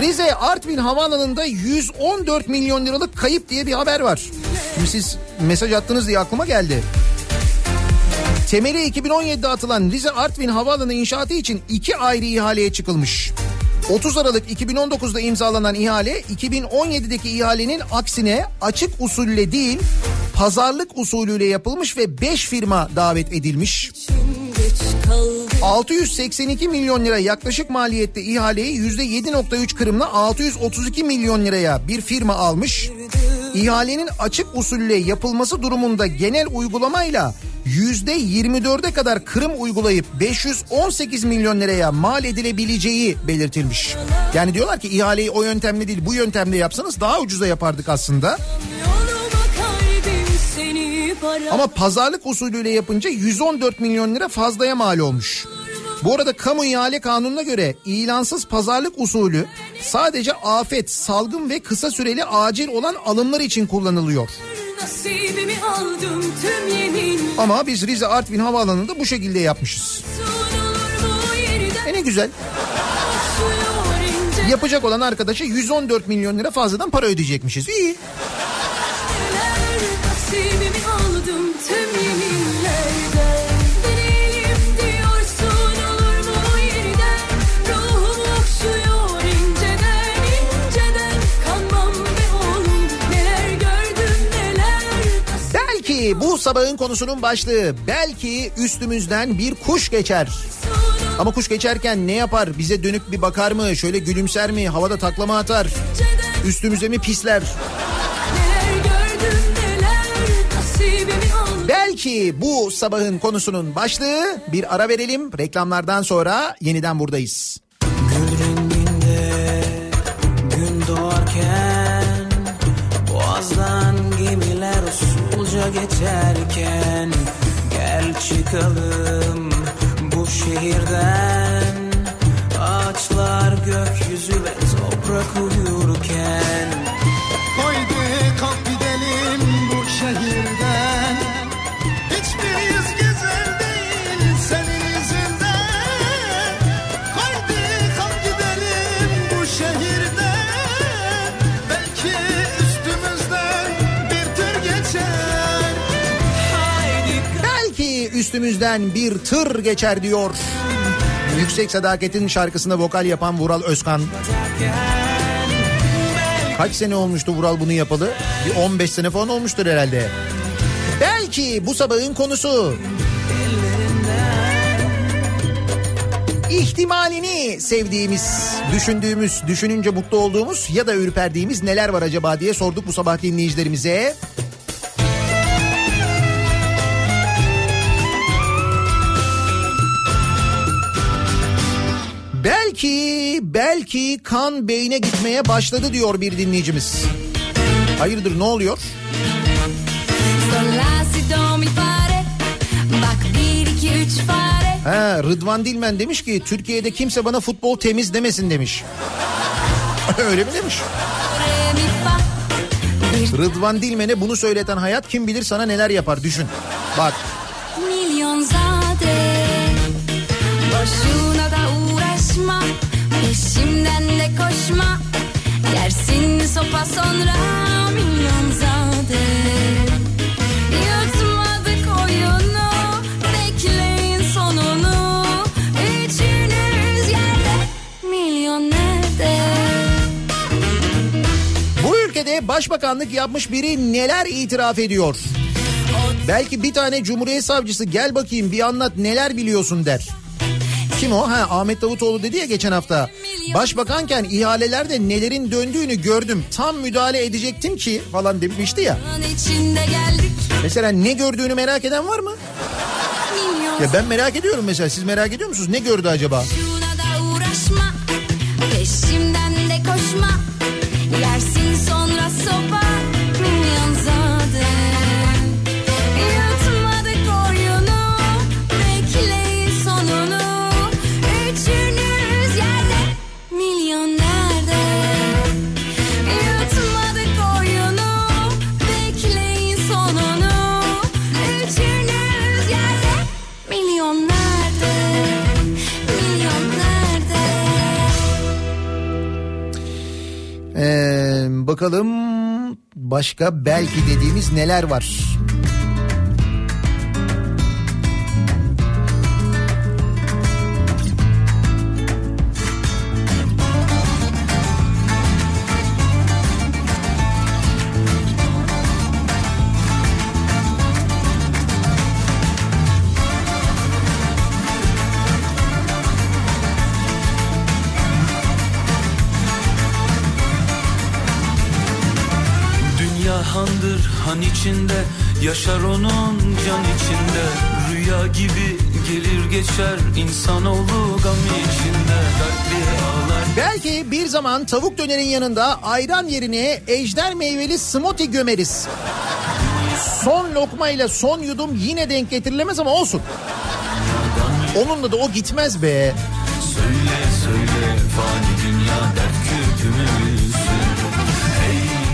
Rize Artvin Havaalanı'nda 114 milyon liralık kayıp diye bir haber var. Şimdi siz mesaj attınız diye aklıma geldi. Temeli 2017'de atılan Rize Artvin Havaalanı inşaatı için iki ayrı ihaleye çıkılmış. 30 Aralık 2019'da imzalanan ihale 2017'deki ihalenin aksine açık usulle değil pazarlık usulüyle yapılmış ve 5 firma davet edilmiş. geç kaldım 682 milyon lira yaklaşık maliyette ihaleyi %7.3 kırımla 632 milyon liraya bir firma almış. İhalenin açık usulle yapılması durumunda genel uygulamayla 24'e kadar kırım uygulayıp 518 milyon liraya mal edilebileceği belirtilmiş. Yani diyorlar ki ihaleyi o yöntemle değil bu yöntemle yapsanız daha ucuza yapardık aslında. Ama pazarlık usulüyle yapınca 114 milyon lira fazlaya mal olmuş. Bu arada kamu ihale kanununa göre ilansız pazarlık usulü sadece afet, salgın ve kısa süreli acil olan alımlar için kullanılıyor. Ama biz Rize Artvin Havaalanı'nda bu şekilde yapmışız. E ne güzel. Yapacak olan arkadaşa 114 milyon lira fazladan para ödeyecekmişiz. İyi. Bu sabahın konusunun başlığı belki üstümüzden bir kuş geçer. Ama kuş geçerken ne yapar? Bize dönüp bir bakar mı? Şöyle gülümser mi? Havada taklama atar? Üstümüze mi pisler? Belki bu sabahın konusunun başlığı bir ara verelim. Reklamlardan sonra yeniden buradayız. Usulca geçerken Gel çıkalım bu şehirden. Ağaçlar gökyüzü ve toprak uyurken üstümüzden bir tır geçer diyor. Yüksek Sadaket'in şarkısında vokal yapan Vural Özkan. Kaç sene olmuştu Vural bunu yapalı? Bir 15 sene falan olmuştur herhalde. Belki bu sabahın konusu. İhtimalini sevdiğimiz, düşündüğümüz, düşününce mutlu olduğumuz ya da ürperdiğimiz neler var acaba diye sorduk bu sabah dinleyicilerimize. Belki, belki kan beyne gitmeye başladı diyor bir dinleyicimiz. Hayırdır ne oluyor? Ha, Rıdvan Dilmen demiş ki Türkiye'de kimse bana futbol temiz demesin demiş. *laughs* Öyle mi demiş? Rıdvan Dilmen'e bunu söyleten hayat kim bilir sana neler yapar düşün. Bak Milyon zade Boşuna koşma Yersin sopa sonra Milyon zade Yutmadık oyunu Bekleyin sonunu Üçünüz yerde Milyon nerede bu ülkede başbakanlık yapmış biri neler itiraf ediyor? Belki bir tane cumhuriyet savcısı gel bakayım bir anlat neler biliyorsun der. Kim o? Ha Ahmet Davutoğlu dedi ya geçen hafta. Başbakanken ihalelerde nelerin döndüğünü gördüm. Tam müdahale edecektim ki falan demişti ya. Mesela ne gördüğünü merak eden var mı? Ya ben merak ediyorum mesela. Siz merak ediyor musunuz? Ne gördü acaba? Şuna bakalım başka belki dediğimiz neler var? İçinde Yaşar onun can içinde Rüya gibi gelir geçer insanoğlu gam içinde Dertli ağlar Belki bir zaman tavuk dönerin yanında ayran yerine ejder meyveli smoothie gömeriz. Son lokmayla son yudum yine denk getirilemez ama olsun. Onunla da o gitmez be. Söyle söyle fani dünya dert kürkümüzsün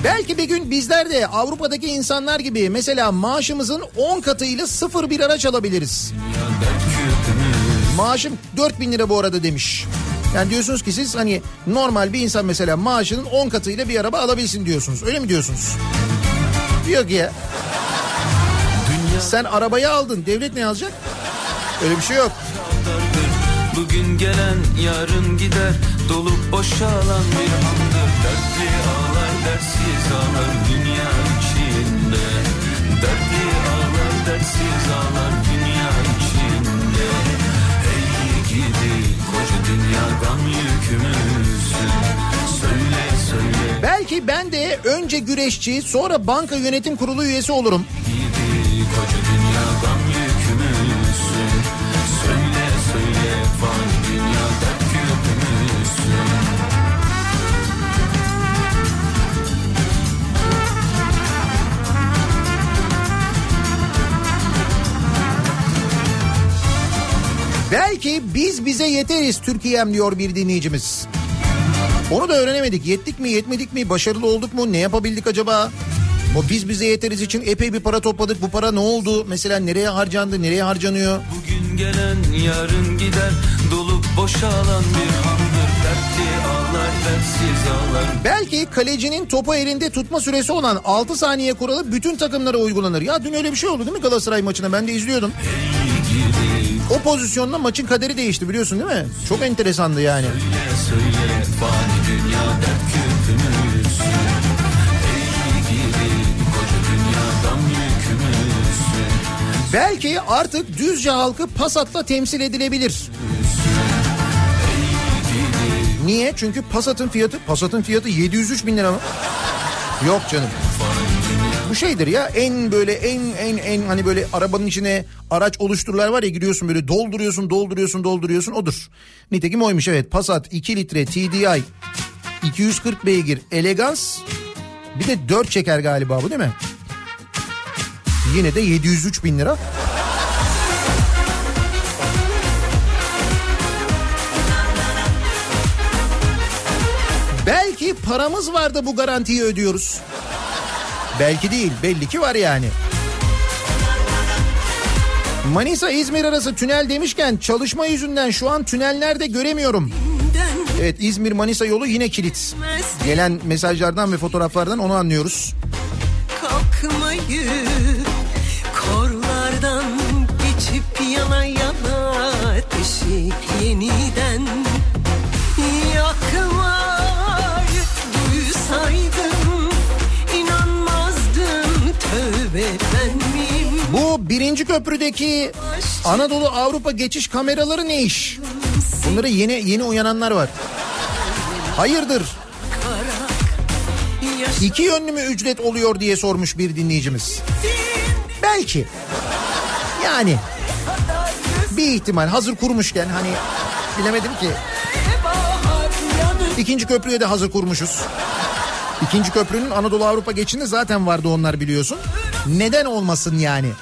Belki bir gün bizler de Avrupa'daki insanlar gibi mesela maaşımızın 10 katıyla sıfır bir araç alabiliriz. Maaşım 4000 lira bu arada demiş. Yani diyorsunuz ki siz hani normal bir insan mesela maaşının 10 katıyla bir araba alabilsin diyorsunuz. Öyle mi diyorsunuz? Yok ya. Sen arabayı aldın. Devlet ne alacak? Öyle bir şey yok. Bugün gelen yarın gider Dolup boşalan bir ağlar dertsiz ağlar dünya içinde. Dertli ağlar dertsiz ağlar dünya içinde. Ey gidi koca dünya gam yükümüzsün. Söyle söyle. Belki ben de önce güreşçi sonra banka yönetim kurulu üyesi olurum. gidi Belki biz bize yeteriz Türkiye'm diyor bir dinleyicimiz. Onu da öğrenemedik. Yettik mi yetmedik mi başarılı olduk mu ne yapabildik acaba? Bu biz bize yeteriz için epey bir para topladık. Bu para ne oldu? Mesela nereye harcandı? Nereye harcanıyor? Bugün gelen yarın gider Dolup boşalan bir handır Dertli ağlar dertsiz ağlar Belki kalecinin topu elinde tutma süresi olan 6 saniye kuralı bütün takımlara uygulanır. Ya dün öyle bir şey oldu değil mi Galatasaray maçına? Ben de izliyordum. O pozisyonda maçın kaderi değişti biliyorsun değil mi? Çok enteresandı yani. Belki artık Düzce halkı Passat'la temsil edilebilir. Niye? Çünkü Passat'ın fiyatı Passat'ın fiyatı 703 bin lira mı? Yok canım. Şeydir ya en böyle en en en hani böyle arabanın içine araç oluştururlar var ya giriyorsun böyle dolduruyorsun dolduruyorsun dolduruyorsun odur. Nitekim oymuş evet Passat 2 litre TDI 240 beygir elegans bir de 4 çeker galiba bu değil mi? Yine de 703 bin lira. Belki paramız var da bu garantiyi ödüyoruz. Belki değil belli ki var yani. Manisa İzmir arası tünel demişken çalışma yüzünden şu an tünellerde göremiyorum. Evet İzmir Manisa yolu yine kilit. Gelen mesajlardan ve fotoğraflardan onu anlıyoruz. kalkmayı Korlardan geçip yana yana ateşi yeniden Bu birinci köprüdeki Anadolu Avrupa geçiş kameraları ne iş? Bunlara yeni yeni uyananlar var. Hayırdır? İki yönlü mü ücret oluyor diye sormuş bir dinleyicimiz. Belki. Yani. Bir ihtimal hazır kurmuşken hani bilemedim ki. İkinci köprüye de hazır kurmuşuz. İkinci köprünün Anadolu Avrupa geçişinde zaten vardı onlar biliyorsun. Neden olmasın yani?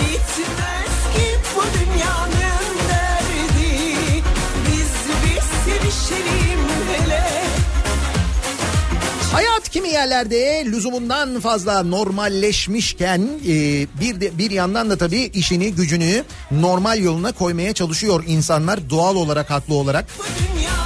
Bitmez ki bu dünyanın derdi. Biz bir sevişelim Hayat kimi yerlerde lüzumundan fazla normalleşmişken e, bir de bir yandan da tabii işini gücünü normal yoluna koymaya çalışıyor insanlar doğal olarak haklı olarak. Dünyanın derdi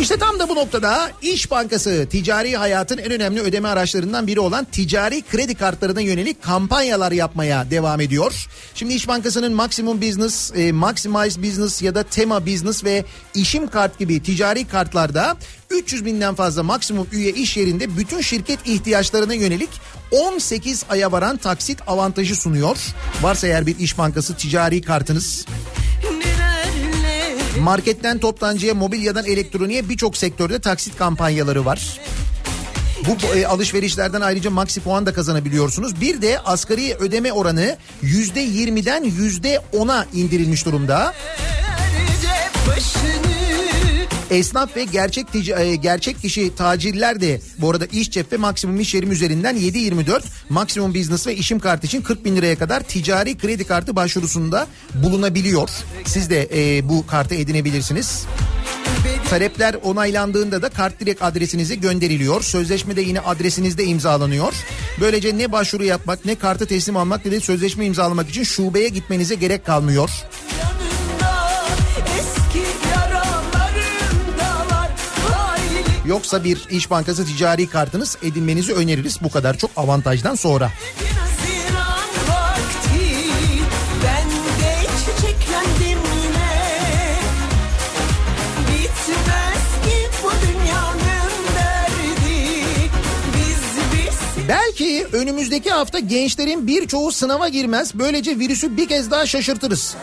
İşte tam da bu noktada İş Bankası ticari hayatın en önemli ödeme araçlarından biri olan ticari kredi kartlarına yönelik kampanyalar yapmaya devam ediyor. Şimdi İş Bankası'nın Maximum Business, e, Maximize Business ya da Tema Business ve İşim Kart gibi ticari kartlarda 300 binden fazla maksimum üye iş yerinde bütün şirket ihtiyaçlarına yönelik 18 aya varan taksit avantajı sunuyor. Varsa eğer bir İş Bankası ticari kartınız Marketten toptancıya, mobilyadan elektroniğe birçok sektörde taksit kampanyaları var. Bu e, alışverişlerden ayrıca maxi puan da kazanabiliyorsunuz. Bir de asgari ödeme oranı %20'den %10'a indirilmiş durumda. Esnaf ve gerçek tic- e, gerçek kişi tacirler de bu arada iş cep ve maksimum iş yerim üzerinden 7-24 maksimum business ve işim kartı için 40 bin liraya kadar ticari kredi kartı başvurusunda bulunabiliyor. Siz de e, bu kartı edinebilirsiniz. Talepler onaylandığında da kart direkt adresinize gönderiliyor. Sözleşme de yine adresinizde imzalanıyor. Böylece ne başvuru yapmak ne kartı teslim almak ne de sözleşme imzalamak için şubeye gitmenize gerek kalmıyor. Yoksa bir İş Bankası ticari kartınız edinmenizi öneririz bu kadar çok avantajdan sonra. Belki önümüzdeki hafta gençlerin birçoğu sınava girmez. Böylece virüsü bir kez daha şaşırtırız.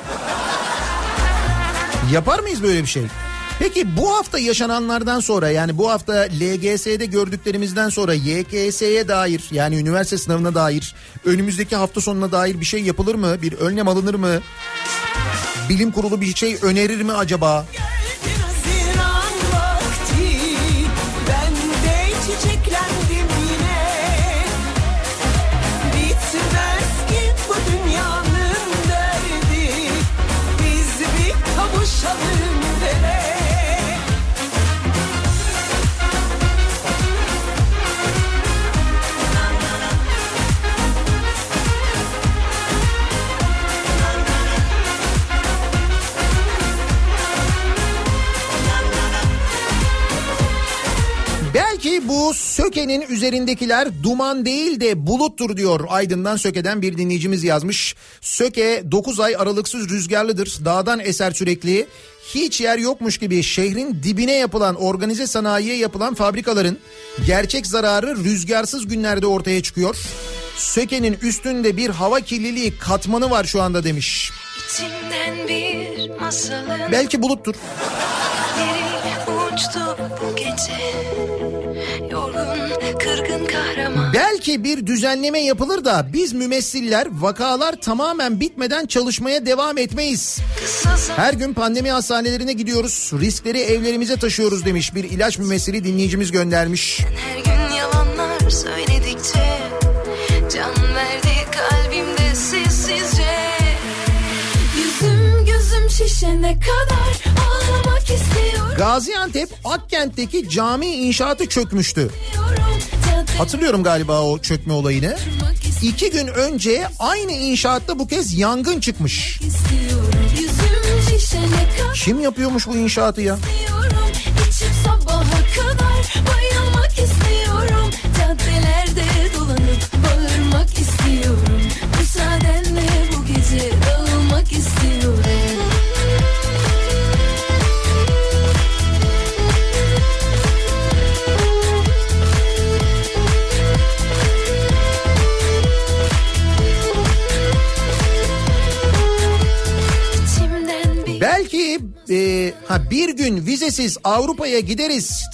Yapar mıyız böyle bir şey? Peki bu hafta yaşananlardan sonra yani bu hafta LGS'de gördüklerimizden sonra YKS'ye dair yani üniversite sınavına dair önümüzdeki hafta sonuna dair bir şey yapılır mı? Bir önlem alınır mı? Bilim kurulu bir şey önerir mi acaba? Haziran Belki bu Söke'nin üzerindekiler duman değil de buluttur diyor Aydın'dan Söke'den bir dinleyicimiz yazmış. Söke 9 ay aralıksız rüzgarlıdır. Dağdan eser sürekli. Hiç yer yokmuş gibi şehrin dibine yapılan organize sanayiye yapılan fabrikaların gerçek zararı rüzgarsız günlerde ortaya çıkıyor. Söke'nin üstünde bir hava kirliliği katmanı var şu anda demiş. Belki buluttur. uçtu bu gece Belki bir düzenleme yapılır da biz mümessiller vakalar tamamen bitmeden çalışmaya devam etmeyiz. Her gün pandemi hastanelerine gidiyoruz. Riskleri evlerimize taşıyoruz demiş bir ilaç mümessili dinleyicimiz göndermiş. Her gün yalanlar söyledikçe Can verdi kalbimde sessizce Yüzüm gözüm şişene kadar istiyorum. Gaziantep Akkent'teki cami inşaatı çökmüştü. Hatırlıyorum galiba o çökme olayını. İki gün önce aynı inşaatta bu kez yangın çıkmış. Kim yapıyormuş bu inşaatı ya? Caddelerde Belki e, ha bir gün vizesiz Avrupa'ya gideriz.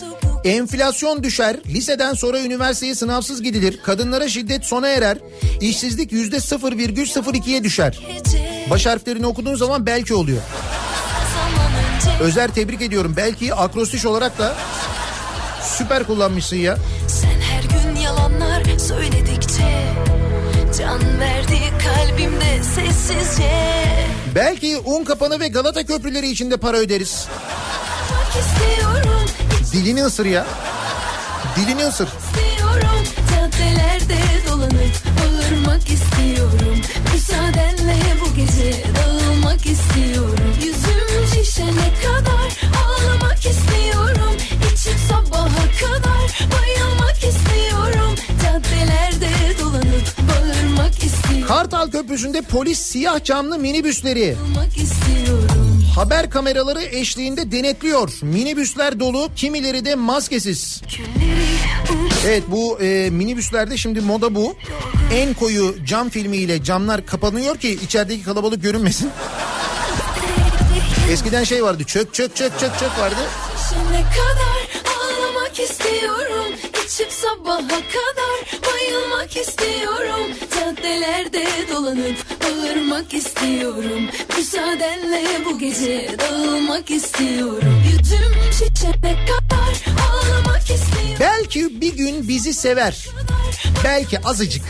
Enflasyon düşer. Liseden sonra üniversiteye sınavsız gidilir. Kadınlara şiddet sona erer. İşsizlik yüzde 0,02'ye düşer. Baş harflerini okuduğun zaman belki oluyor. Özer tebrik ediyorum. Belki akrostiş olarak da süper kullanmışsın ya. Sen her gün yalanlar söyledikçe Can verdi kalbimde sessizce Belki un kapanı ve Galata köprüleri için de para öderiz. Dilini ısır ya. Dilini ısır. İstiyorum, caddelerde dolanıp bağırmak istiyorum. Müsaadenle bu gece dağılmak istiyorum. Yüzüm şişene kadar ağlamak istiyorum. İçim sabaha kadar bayılmak istiyorum caddelerde dolanıp bağırmak istiyorum. Kartal Köprüsü'nde polis siyah camlı minibüsleri haber kameraları eşliğinde denetliyor. Minibüsler dolu, kimileri de maskesiz. Evet bu e, minibüslerde şimdi moda bu. En koyu cam filmiyle camlar kapanıyor ki içerideki kalabalık görünmesin. Eskiden şey vardı çök çök çök çök çök vardı. Ne kadar ağlamak istiyorum İçip sabaha kadar bayılmak istiyorum Caddelerde dolanıp bağırmak istiyorum Müsaadenle bu gece dağılmak istiyorum Yüzüm şişene kadar ağlamak istiyorum Belki bir gün bizi sever. Belki azıcık.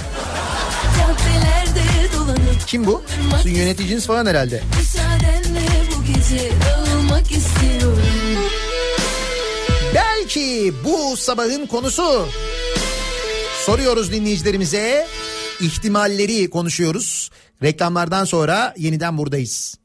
Caddelerde dolanıp Kim bu? Sizin yöneticiniz falan herhalde. Müsaadenle bu gece dağılmak istiyorum Belki bu sabahın konusu. Soruyoruz dinleyicilerimize. ihtimalleri konuşuyoruz. Reklamlardan sonra yeniden buradayız.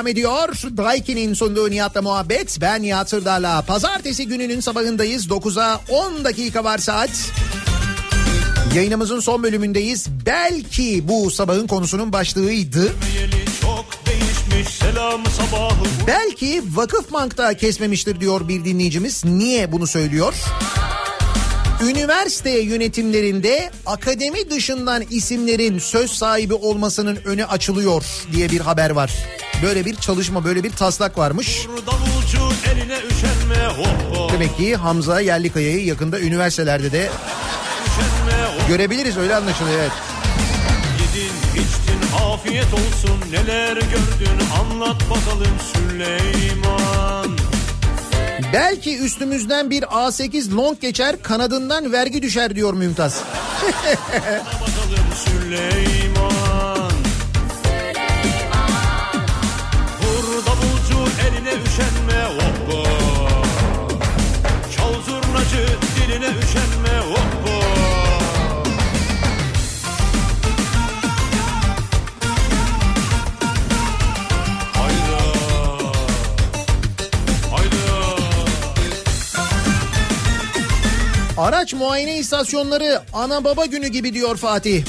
Devam ediyor. Daiki'nin sunduğu Nihat'la muhabbet. Ben Nihat Sırdar'la. Pazartesi gününün sabahındayız. 9'a 10 dakika var saat. Yayınımızın son bölümündeyiz. Belki bu sabahın konusunun başlığıydı. Belki Vakıfbank'ta kesmemiştir diyor bir dinleyicimiz. Niye bunu söylüyor? Üniversite yönetimlerinde akademi dışından isimlerin söz sahibi olmasının önü açılıyor diye bir haber var. Böyle bir çalışma, böyle bir taslak varmış. Demek ki Hamza Yerlikaya'yı yakında üniversitelerde de görebiliriz öyle anlaşılıyor evet. Yedin içtin afiyet olsun neler gördün anlat bakalım Süleyman Belki üstümüzden bir A8 long geçer kanadından vergi düşer diyor Mümtaz. *laughs* bakalım Süleyman Araç muayene istasyonları ana baba günü gibi diyor Fatih.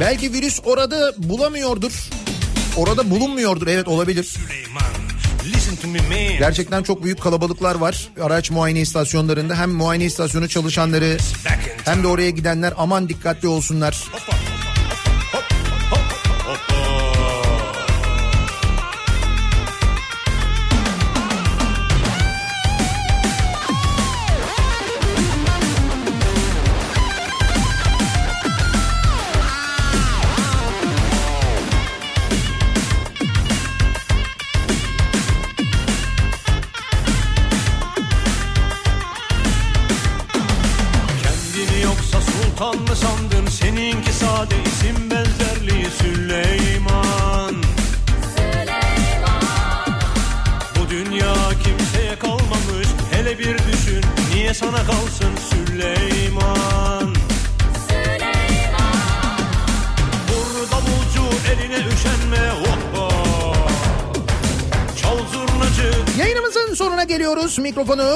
Belki virüs orada bulamıyordur. Orada bulunmuyordur evet olabilir. Gerçekten çok büyük kalabalıklar var araç muayene istasyonlarında. Hem muayene istasyonu çalışanları hem de oraya gidenler aman dikkatli olsunlar. sultan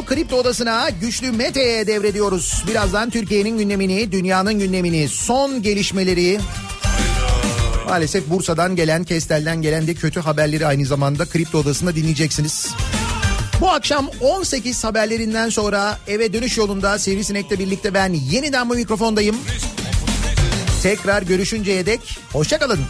Kripto Odası'na Güçlü Mete'ye devrediyoruz. Birazdan Türkiye'nin gündemini, dünyanın gündemini, son gelişmeleri... Maalesef Bursa'dan gelen, Kestel'den gelen de kötü haberleri aynı zamanda Kripto Odası'nda dinleyeceksiniz. Bu akşam 18 haberlerinden sonra eve dönüş yolunda Sivrisinek'le birlikte ben yeniden bu mikrofondayım. Tekrar görüşünceye dek hoşçakalın.